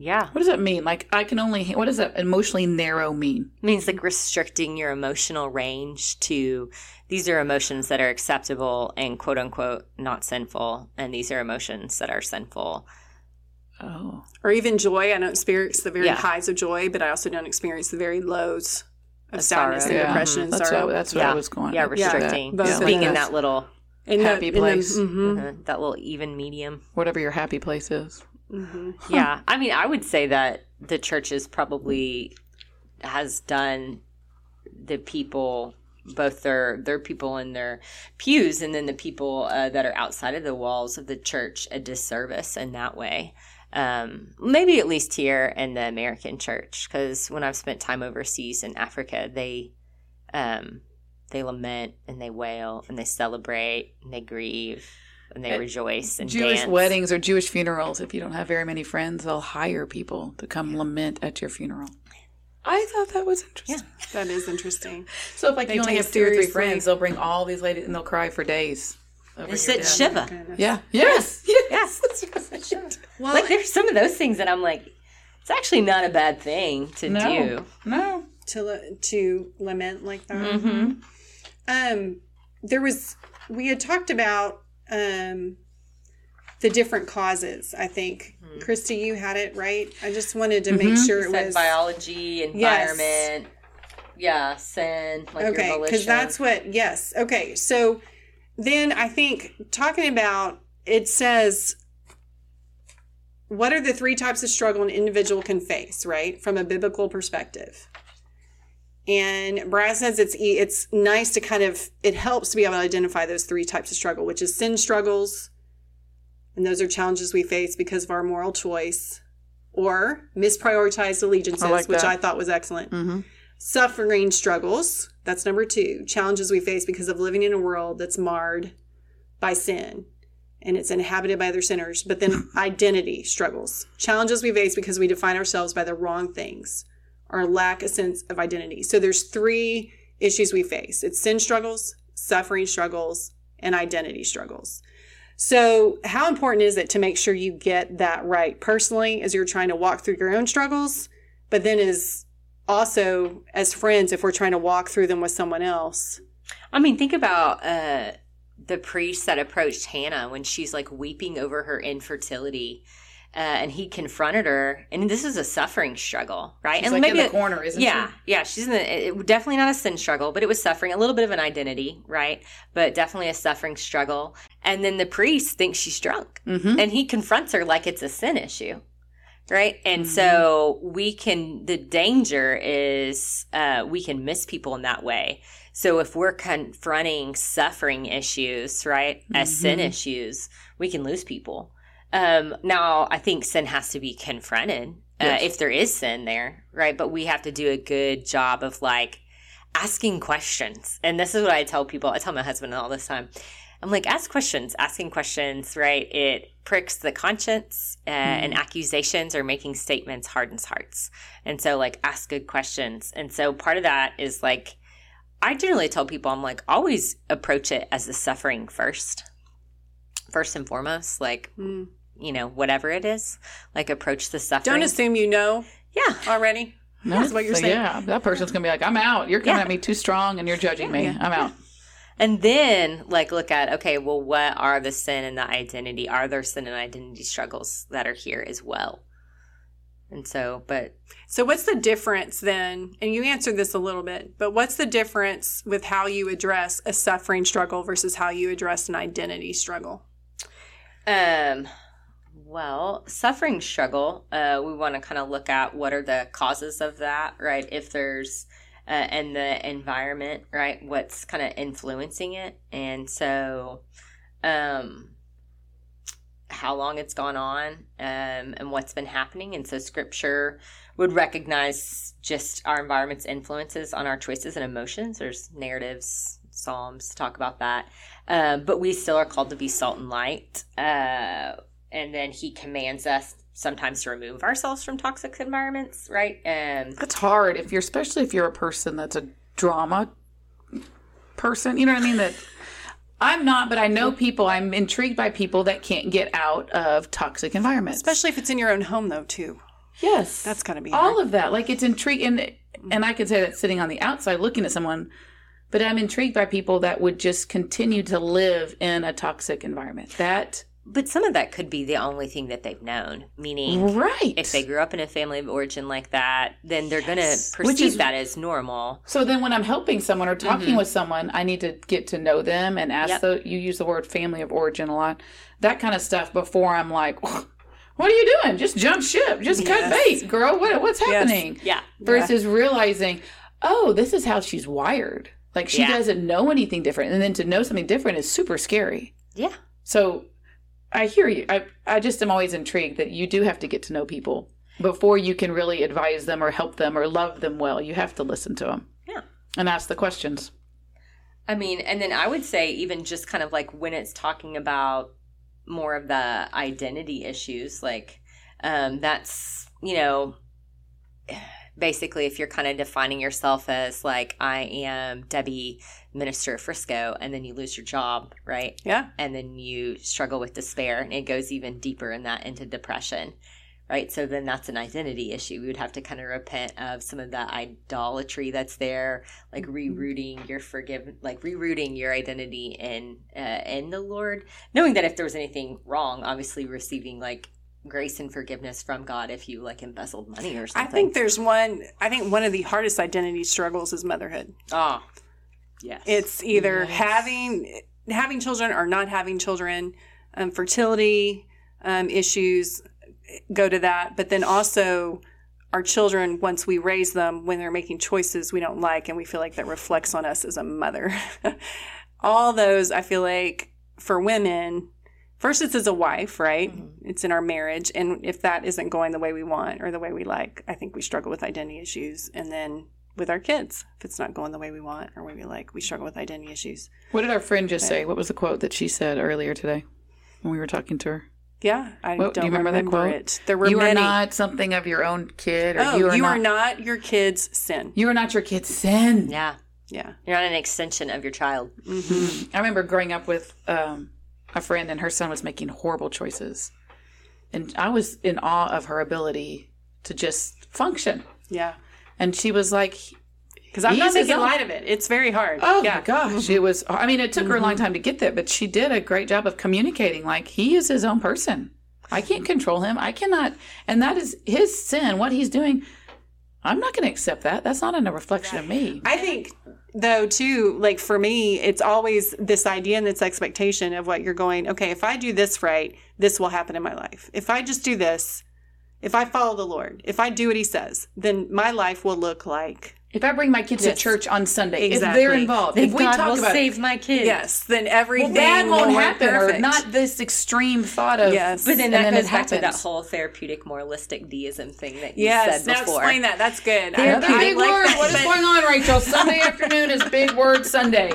Yeah. What does that mean? Like I can only. What does that emotionally narrow mean? It means like restricting your emotional range to these are emotions that are acceptable and quote unquote not sinful and these are emotions that are sinful Oh, Or even joy. I don't experience the very Yeah. highs of joy, but I also don't experience the very lows of Of sadness sorrow. and Yeah. depression and that's sorrow. what, that's what yeah I was going. yeah restricting both just of being in that little In the- Happy in the- place. mhm. uh, that little even medium Whatever your happy place is. Yeah i mean i would say that the church is probably has done the people both their their people in their pews and then the people uh, that are outside of the walls of the church a disservice in that way. Um, maybe at least here in the american church because when i've spent time overseas in africa they um, they lament and they wail and they celebrate and they grieve and they Uh, rejoice and Jewish dance. weddings or Jewish funerals. If you don't have very many friends, they'll hire people to come lament at your funeral. I thought that was interesting. Yeah. That is interesting. So if like They you only have two or three friends, they'll bring all these ladies and they'll cry for days. over It's your at shiva Yeah. Yes. Yes. Yes. Well, like there's some of those things that I'm like, it's actually not a bad thing to No. do. No. to to lament like that. Mm-hmm. Um, there was we had talked about um the different causes. I think Christy, you had it right. I just wanted to make sure it was biology, environment, yeah, sin, like your okay because that's what. Yes. Okay. So then I think talking about it says. What are the three types of struggle an individual can face, right, from a biblical perspective? And Brad says it's it's nice to kind of it helps to be able to identify those three types of struggle, which is sin struggles, and those are challenges we face because of our moral choice, or misprioritized allegiances, I like which. I thought was excellent. Mhm. Suffering struggles. That's number two. Challenges we face because of living in a world that's marred by sin and it's inhabited by other sinners. But then identity struggles. Challenges we face because we define ourselves by the wrong things or lack a sense of identity. So there's three issues we face it's sin struggles, suffering struggles, and identity struggles. So, how important is it to make sure you get that right personally as you're trying to walk through your own struggles, but then as also as friends if we're trying to walk through them with someone else? I mean, think about uh, the priest that approached Hannah when she's like weeping over her infertility. Uh, and he confronted her, and this is a suffering struggle, right? She's and like in the corner, isn't yeah, she? yeah, she's in the it, definitely not a sin struggle, but it was suffering, a little bit of an identity, right? But definitely a suffering struggle. And then the priest thinks she's drunk, Mm-hmm. and he confronts her like it's a sin issue right and Mm-hmm. so we can the danger is uh, we can miss people in that way so if we're confronting suffering issues right as sin Mm-hmm. issues we can lose people um, now i think sin has to be confronted uh, Yes. if there is sin there right but we have to do a good job of like asking questions and this is what i tell people i tell my husband all this time I'm like, ask questions. Asking questions, right? It pricks the conscience, uh, and accusations or making statements hardens hearts. And so, like, ask good questions. And so, part of that is like, I generally tell people, I'm like, always approach it as the suffering first, first and foremost. Like, Mm. You know, whatever it is, like, approach the suffering. Don't assume you know yeah, already. No, That's what you're so, saying. Yeah, that person's gonna be like, "I'm out. You're coming Yeah. at me too strong, and you're judging me. I'm out." And then, like, look at okay, well, what are the sin and the identity? Are there sin and identity struggles that are here as well? And so, but So, what's the difference then? And you answered this a little bit, but what's the difference with how you address a suffering struggle versus how you address an identity struggle? Um, well, suffering struggle, uh, we want to kind of look at what are the causes of that, right? If there's, uh, and the environment, right? What's kind of influencing it. And so, um, how long it's gone on, um, and what's been happening. And so, scripture would recognize just our environment's influences on our choices and emotions. There's narratives, Psalms talk about that. Uh, but we still are called to be salt and light. Uh, and then he commands us sometimes to remove ourselves from toxic environments, right? Um, That's hard if you're, especially if you're a person that's a drama person. You know what I mean? That I'm not, but I know people. I'm intrigued by people that can't get out of toxic environments. Especially if it's in your own home, though, too. yes, That's gotta be all hard. of that. Like it's intriguing, and, and I could say that sitting on the outside looking at someone. But I'm intrigued by people that would just continue to live in a toxic environment. That but some of that could be the only thing that they've known, meaning right. if they grew up in a family of origin like that, then they're going to perceive is- that as normal. So then, when I'm helping someone or talking with someone, I need to get to know them and ask. Mm-hmm. Yep. The you use the word family of origin a lot, that kind of stuff. Before I'm like, what are you doing? Just jump ship. Just cut bait, girl. What what's happening? Yeah. Versus realizing, oh, this is how she's wired. Like she Yeah. doesn't know anything different, and then to know something different is super scary. Yeah. So I hear you. I I just am always intrigued that you do have to get to know people before you can really advise them or help them or love them well. You have to listen to them. Yeah. And ask the questions. I mean, and then I would say even just kind of like when it's talking about more of the identity issues, like um, that's you know basically if you're kind of defining yourself as like I am Debbie Minister of Frisco, and then you lose your job, right? Yeah. and then you struggle with despair, and it goes even deeper in that into depression. Right, so then that's an identity issue. We would have to kind of repent of some of that idolatry that's there, like rerouting your forgive, like rerouting your identity in uh, in the Lord, knowing that if there was anything wrong, obviously receiving like grace and forgiveness from God if you like embezzled money or something. I think there's one, I think one of the hardest identity struggles is motherhood. ah, yes, It's either having having children or not having children, um, fertility um, issues go to that, but then also our children once we raise them when they're making choices we don't like and we feel like that reflects on us as a mother. All those I feel like for women first it's as a wife, right? It's in our marriage and if that isn't going the way we want or the way we like, I think we struggle with identity issues and then with our kids if it's not going the way we want, or maybe like we struggle with identity issues. What did our friend just say? What was the quote that she said earlier today when we were talking to her? Yeah, I What- do don't you remember that quote? it. There were you many. are not something of your own kid, or oh, you are not. your kid's sin. You are not your kid's sin. Yeah. Yeah. You're not an extension of your child. I remember growing up with um, a friend, and her son was making horrible choices, and I was in awe of her ability to just function. Yeah. And she was like, Because I'm not making light of it. It's very hard. "Oh yeah. my gosh, it was." I mean, it took her a long mm-hmm. time to get there, but she did a great job of communicating. Like he is his own person. I can't control him. I cannot, and that is his sin. What he's doing, I'm not going to accept that. That's not a reflection of me. I think though too, like for me, it's always this idea and this expectation of what you're going, okay, if I do this right, this will happen in my life. If I just do this, if I follow the Lord, if I do what he says, then my life will look like If I bring my kids Yes. to church on Sunday, if they're involved, Then if we God talk will about save my kids. yes, then everything well, that won't will work happen, or not this extreme thought of Yes. But then And that then goes it back to that whole therapeutic moralistic deism thing that you Yes, said now before. explain that. That's good. I, I big like word. that, What is going on, Rachel? Sunday afternoon is Big Word Sunday.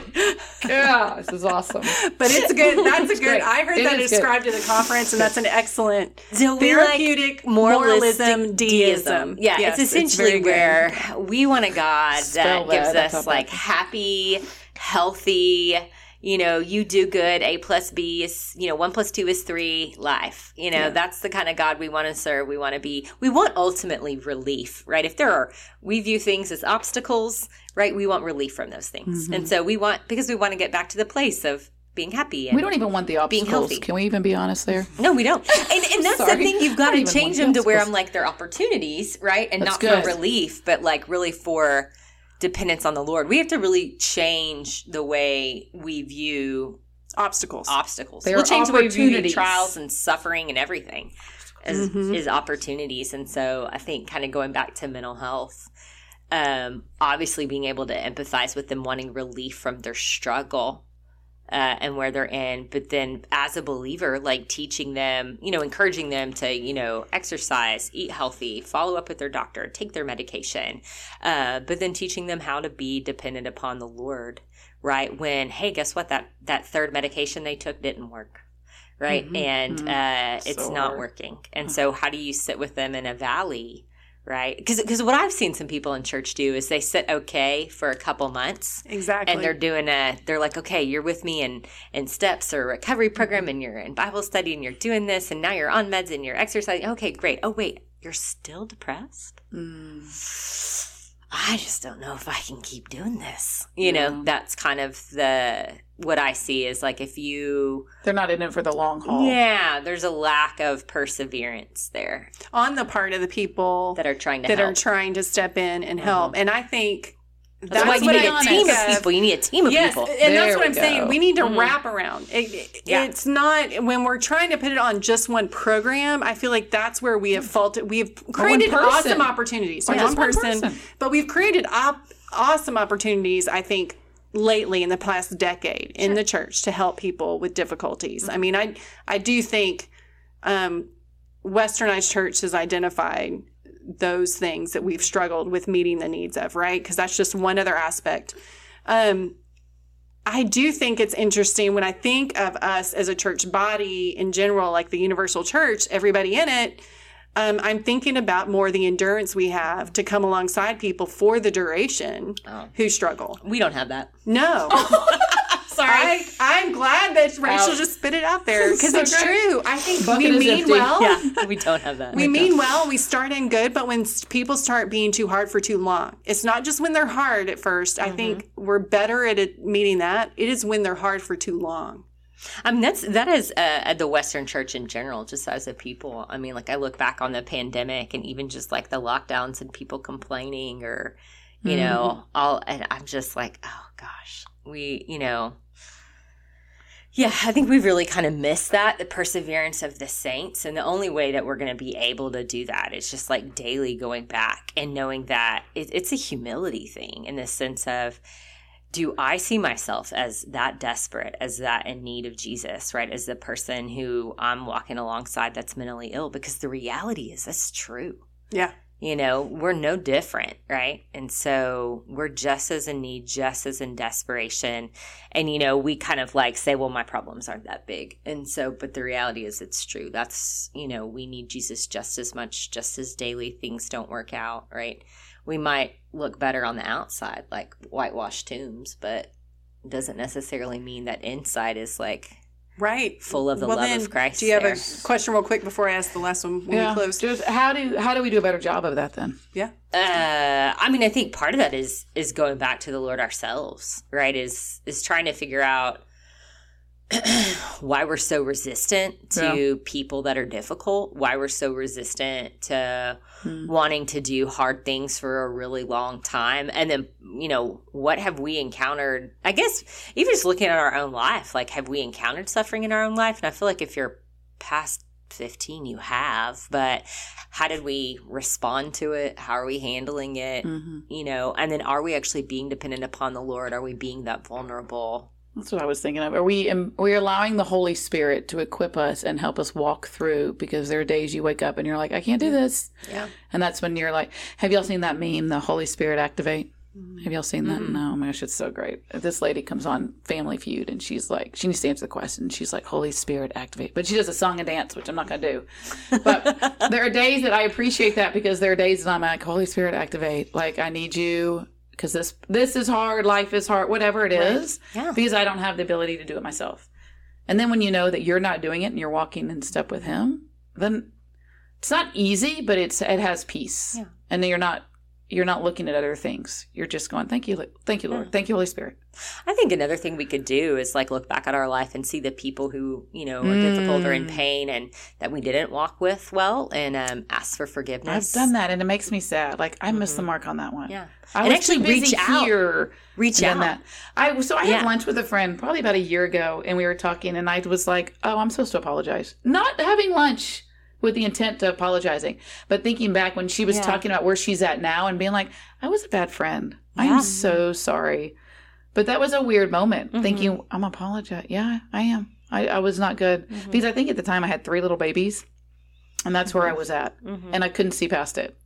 Yeah, this is awesome. But it's good. That's a good. I heard It that is good. described at the conference, and that's an excellent So we like therapeutic moralism deism. Yeah, Yes, it's essentially very where we want a God Spell that gives that, us like happy, healthy, you know, you do good, A plus B is, you know, one plus two is three life. You know, that's the kind of God we want to serve. We want to be, we want ultimately relief, right? If there are, we view things as obstacles, right? We want relief from those things. Mm-hmm. And so we want, because we want to get back to the place of being happy. And, We don't even want the Being obstacles. healthy. Can we even be honest there? no, we don't. And, and that's the thing. You've got to change want them to where. I'm like they're opportunities, right? And That's not good. for relief, but like really for dependence on the Lord. We have to really change the way we view obstacles. obstacles. They we'll change the way we view trials and suffering and everything as Mm-hmm. is opportunities. And so I think kind of going back to mental health, um, obviously being able to empathize with them wanting relief from their struggle. Uh, and where they're in, but then as a believer, like teaching them, you know, encouraging them to, you know, exercise, eat healthy, follow up with their doctor, take their medication, uh, but then teaching them how to be dependent upon the Lord, right? When, hey, guess what? That that third medication they took didn't work, right? And uh, it's So not hard. working. And so, how do you sit with them in a valley? Right, because what I've seen some people in church do is they sit okay for a couple months, exactly. and they're doing a they're like okay you're with me in in steps or recovery program and you're in bible study and you're doing this and now you're on meds and you're exercising. Okay great. Oh wait you're still depressed? Mm. I just don't know if i can keep doing this. You know that's kind of the what i see is like if you They're not in it for the long haul. yeah there's a lack of perseverance there on the part of the people that are trying to that help. are trying to step in and uh-huh. help. And I think that's, that's why you what need I a team of of- people you need a team of Yes, people and that's what I'm saying. We need to mm-hmm. wrap around. It, it- Yeah. It's not when we're trying to put it on just one program. I feel like that's where we have faulted. We have created awesome opportunities. Or Or just one one person, person. but we've created op- awesome opportunities. I think lately in the past decade in the church to help people with difficulties. I mean, I I do think um, Westernized church has identified those things that we've struggled with meeting the needs of, right? Because that's just one other aspect. Um, I do think it's interesting when I think of us as a church body in general, like the universal church, everybody in it. Um, I'm thinking about more the endurance we have to come alongside people for the duration Oh. who struggle. we don't have that No. sorry I, I'm glad that Rachel Ouch. just spit it out there because So it's good. true. I think Bucket we mean empty. well. yeah we don't have that We mean well, we start in good, but when people start being too hard for too long, it's not just when they're hard at 1st I think we're better at it meeting that. It is when they're hard for too long. I mean, that's that is uh, at the Western Church in general, just as a people. I mean, like I look back on the pandemic and even just like the lockdowns and people complaining, or you know, all, and I'm just like, oh gosh, we, you know, yeah, I think we've really kind of missed that the perseverance of the saints, and the only way that we're going to be able to do that is just like daily going back and knowing that it, it's a humility thing in the sense of do I see myself as that desperate, as that in need of Jesus, right? As the person who I'm walking alongside that's mentally ill? Because the reality is that's true. Yeah. You know, we're no different, right? And so we're just as in need, just as in desperation. And, you know, we kind of like say, well, my problems aren't that big. And so, but the reality is it's true. That's, you know, we need Jesus just as much, just as daily things don't work out, right? We might look better on the outside, like whitewashed tombs, but doesn't necessarily mean that inside is like Right. full of the Well, love then, of Christ. Do you have there. a question real quick before I ask the last one when Yeah. we close? Just how do how do we do a better job of that then? Yeah. Uh, I mean, I think part of that is is going back to the Lord ourselves, right? Is is trying to figure out why we're so resistant to people that are difficult, why we're so resistant to wanting to do hard things for a really long time, and then you know what have we encountered? I guess even just looking at our own life, like have we encountered suffering in our own life? And I feel like if you're past 15 you have but how did we respond to it? How are we handling it? Mm-hmm. you know and then are we actually being dependent upon the lord? Are we being that vulnerable That's what I was thinking of. Are we am, we allowing the Holy Spirit to equip us and help us walk through? Because there are days you wake up and you're like, I can't do this, Yeah. and that's when you're like, Have y'all seen that meme, the Holy Spirit activate? Mm-hmm. Have y'all seen that? No, oh my gosh, it's so great. This lady comes on Family Feud and she's like, she needs to answer the question. She's like, Holy Spirit activate, but she does a song and dance, which I'm not gonna do. But there are days that I appreciate that because there are days that I'm like, Holy Spirit activate, like I need you because this this is hard, life is hard, whatever it is, Yeah. because I don't have the ability to do it myself. And then when you know that you're not doing it and you're walking in step with Him, then it's not easy, but it's it has peace. Yeah. And then you're not you're not looking at other things. You're just going, thank you, thank you, Lord, thank you, Holy Spirit. i think another thing we could do is like look back at our life and see the people who you know are difficult or in Mm. pain and that we didn't walk with well and um, ask for forgiveness. I've done that, and it makes me sad. Like I missed the mark on that one. yeah I And was actually reach out. here. reach out that. I so I had Yeah. lunch with a friend probably about a year ago, and we were talking, and I was like, "Oh, I'm supposed to apologize." Not having lunch with the intent of apologizing, but thinking back when she was Yeah. talking about where she's at now, and being like, "I was a bad friend. Yeah. I'm so sorry." But that was a weird moment. Mhm. Thinking, "I'm apologize." Yeah, I am. I, I was not good Mm-hmm. because I think at the time I had three little babies, and that's where I was at, Mhm. and I couldn't see past it.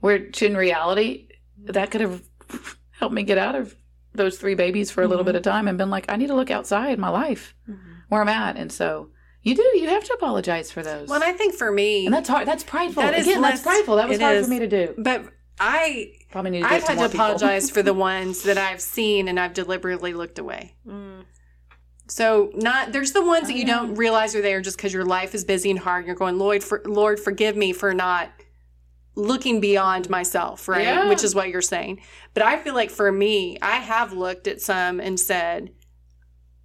Which in reality, that could have helped me get out of those three babies for a little Mhm. bit of time and been like, I need to look outside my life where I'm at. And so you do, you have to apologize for those. Well, and I think for me, and that's hard. That's prideful. That is Again, less- that's prideful. That was hard is. for me to do. but I Probably need to I've had to apologize for the ones that I've seen and I've deliberately looked away. Mm. So not there's the ones that you Oh, yeah. don't realize are there just because your life is busy and hard. And you're going, Lord, for, Lord, forgive me for not looking beyond myself, right? Yeah. Which is what you're saying. But I feel like for me, I have looked at some and said,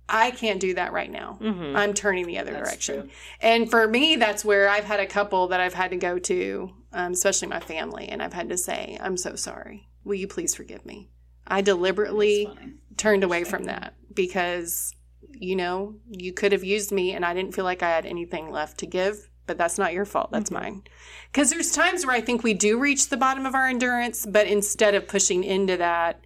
I can't do that right now. Mhm. I'm turning the other That's direction. true. And for me, that's where I've had a couple that I've had to go to, um, especially my family, and I've had to say, I'm so sorry. Will you please forgive me? I deliberately turned away from that because, you know, you could have used me and I didn't feel like I had anything left to give, but that's not your fault. That's mine. Because there's times where I think we do reach the bottom of our endurance, but instead of pushing into that,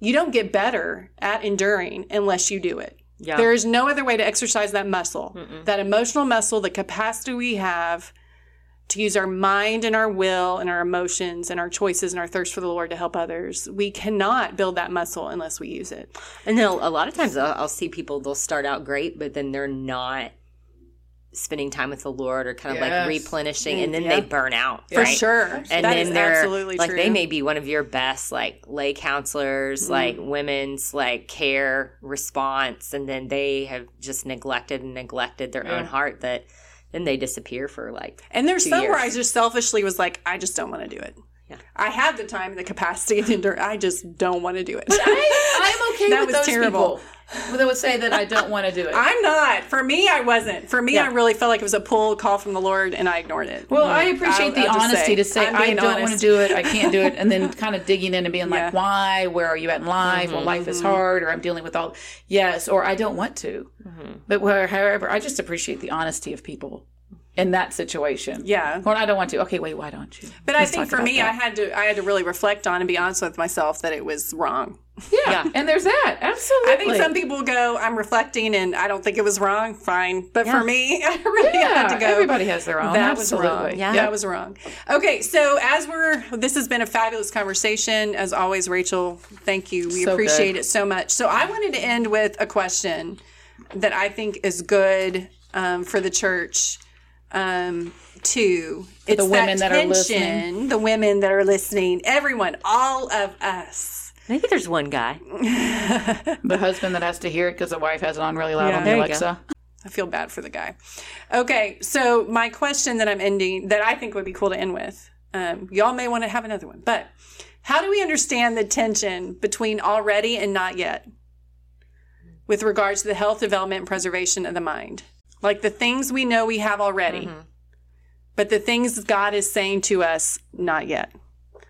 you don't get better at enduring unless you do it. Yeah There is no other way to exercise that muscle, that emotional muscle, the capacity we have to use our mind and our will and our emotions and our choices and our thirst for the Lord to help others. We cannot build that muscle unless we use it. And then a lot of times I'll, I'll see people, they'll start out great, but then they're not spending time with the Lord or kind of Yes. like replenishing, mm, and then Yeah. they burn out. For right? sure. And That then is they're absolutely like true. they may be one of your best like lay counselors, mm-hmm. like women's like care response, and then they have just neglected and neglected their own heart that then they disappear for like And there's two some where years. I just selfishly was like, I just don't want to do it. Yeah. I have the time and the capacity and endure. I just don't want to do it. I, I'm okay That with was those terrible. people that would say that I don't want to do it. I'm not. For me, I wasn't. For me, Yeah. I really felt like it was a pull call from the Lord, and I ignored it. Well, I mm-hmm. appreciate I'll- the I'll honesty say, to say I don't want to do it, I can't do it, and then kind of digging in and being like, why? Where are you at in life? Well, life is mm-hmm. hard, or I'm dealing with all. Yes, or I don't want to. Mm-hmm. But where, however, I just appreciate the honesty of people in that situation. Yeah. Or I don't want to. Okay, wait, why don't you? But I Let's think for me, that. I had to I had to really reflect on and be honest with myself that it was wrong. yeah. Yeah. And there's that. Absolutely. I think some people go, I'm reflecting and I don't think it was wrong. Fine. But Yeah. for me, I really Yeah, had to go. everybody has their own. That was wrong. Yeah. That was wrong. Okay, so as we're, this has been a fabulous conversation. As always, Rachel, thank you. We So appreciate good. it so much. So I wanted to end with a question that I think is good um, for the church um, too. It's women that are tension, listening. The women that are listening, everyone, all of us. Maybe there's one guy. The husband that has to hear it because the wife has it on really loud Yeah. on There the. Alexa. I feel bad for the guy. Okay, so my question that I'm ending, that I think would be cool to end with, um, y'all may want to have another one, but how do we understand the tension between already and not yet with regards to the health, development, and preservation of the mind? Like the things we know we have already, mm-hmm. but the things God is saying to us, not yet,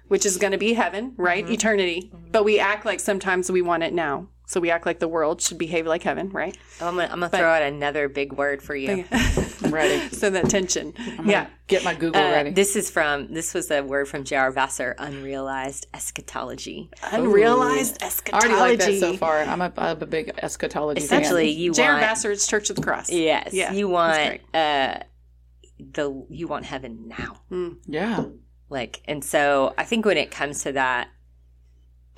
which is going to be heaven, right? Mm-hmm. Eternity. Mm-hmm. But we act like sometimes we want it now. So we act like the world should behave like heaven, right? I'm gonna, I'm gonna throw out another big word for you. I'm ready. so that tension. Yeah. Get my Google Uh, ready. this is from this was a word from J.R. Vassar, unrealized eschatology. Unrealized I eschatology. already like that so far. I'm a, I'm a big eschatology Essentially, fan. you J.R. want Vassar's Church of the Cross. yes, Yeah, you want uh the you want heaven now. Yeah. Like, and so I think when it comes to that,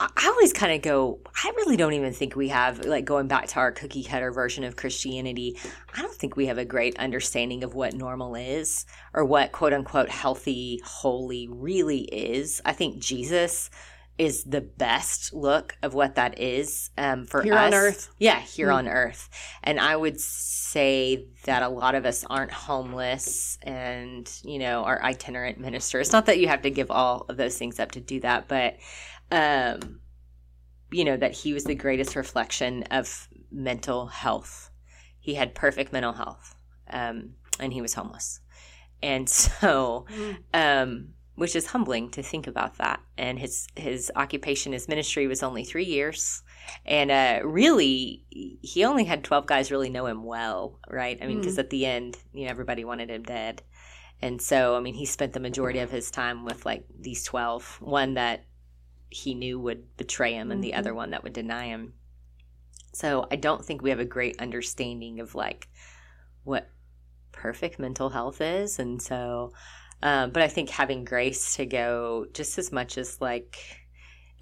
I always kind of go, I really don't even think we have, like, going back to our cookie cutter version of Christianity, I don't think we have a great understanding of what normal is or what quote unquote healthy, holy really is. I think Jesus is the best look of what that is um, for Here us. on earth. Yeah, here on earth. And I would say that a lot of us aren't homeless and, you know, are itinerant ministers. Not that you have to give all of those things up to do that, but, um, you know, that he was the greatest reflection of mental health. He had perfect mental health, um, and he was homeless. And so, um, which is humbling to think about that. And his his occupation, his ministry was only three years, and uh, really, he only had twelve guys really know him well, right? I mean, because at the end, you know, everybody wanted him dead, and so I mean, he spent the majority of his time with like these twelve. One that he knew would betray him, and the other one that would deny him. So I don't think we have a great understanding of like what perfect mental health is, and so um, but I think having grace to go just as much as like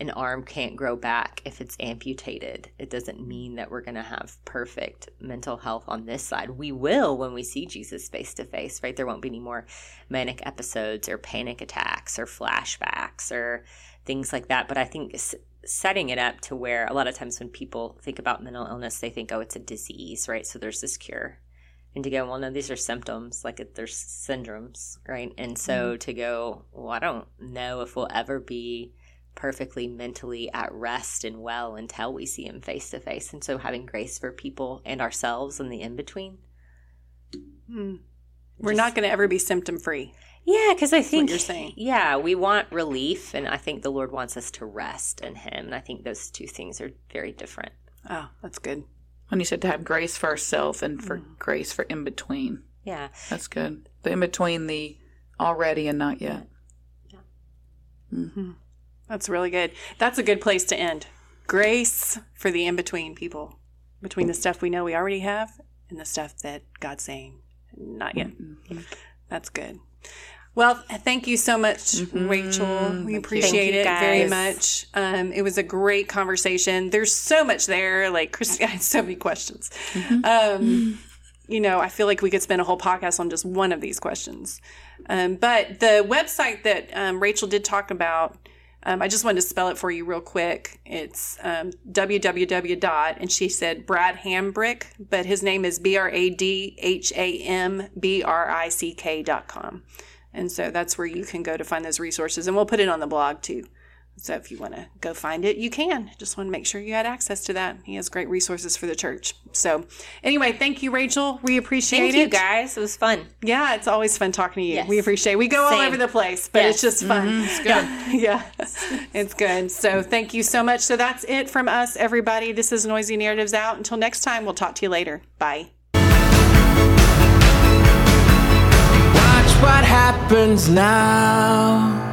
an arm can't grow back if it's amputated, it doesn't mean that we're going to have perfect mental health on this side. We will when we see Jesus face to face, right? There won't be any more manic episodes or panic attacks or flashbacks or things like that. But I think s- setting it up to where a lot of times when people think about mental illness, they think, oh, it's a disease, right? So there's this cure and to go well no these are symptoms like it, there's syndromes right and so mm-hmm. to go well i don't know if we'll ever be perfectly mentally at rest and well until we see him face to face and so having grace for people and ourselves in the in between hmm. We're not going to ever be symptom free. Yeah because i think you're saying. yeah we want relief and i think the lord wants us to rest in him and i think those two things are very different Oh, that's good. When you said to have grace for ourselves and Mm. for grace for in between. yeah That's good. The in between the already and not yet. That's really good. That's a good place to end. Grace for the in between people, between the stuff we know we already have and the stuff that God's saying, not yet. That's good. Well, thank you so much, Rachel. We appreciate you, it very much. Um, it was a great conversation. There's so much there. Like, Christy, I had so many questions. Um, you know, I feel like we could spend a whole podcast on just one of these questions. Um, but the website that um, Rachel did talk about, um, I just wanted to spell it for you real quick. It's um, www dot, and she said Brad Hambrick, but his name is B R A D H A M B R I C K dot com. And so that's where you can go to find those resources. And we'll put it on the blog too. So if you want to go find it, you can. Just want to make sure you had access to that. He has great resources for the church. So anyway, thank you, Rachel. We appreciate it. thank it. you guys it was fun Yeah, it's always fun talking to you. Yes. We appreciate it. We go all over the place, but it's just fun. Mm-hmm. It's good. Yeah. it's good. So thank you so much. So that's it from us, everybody. This is Noisy Narratives Out. Until next time, we'll talk to you later. Bye. what happens now.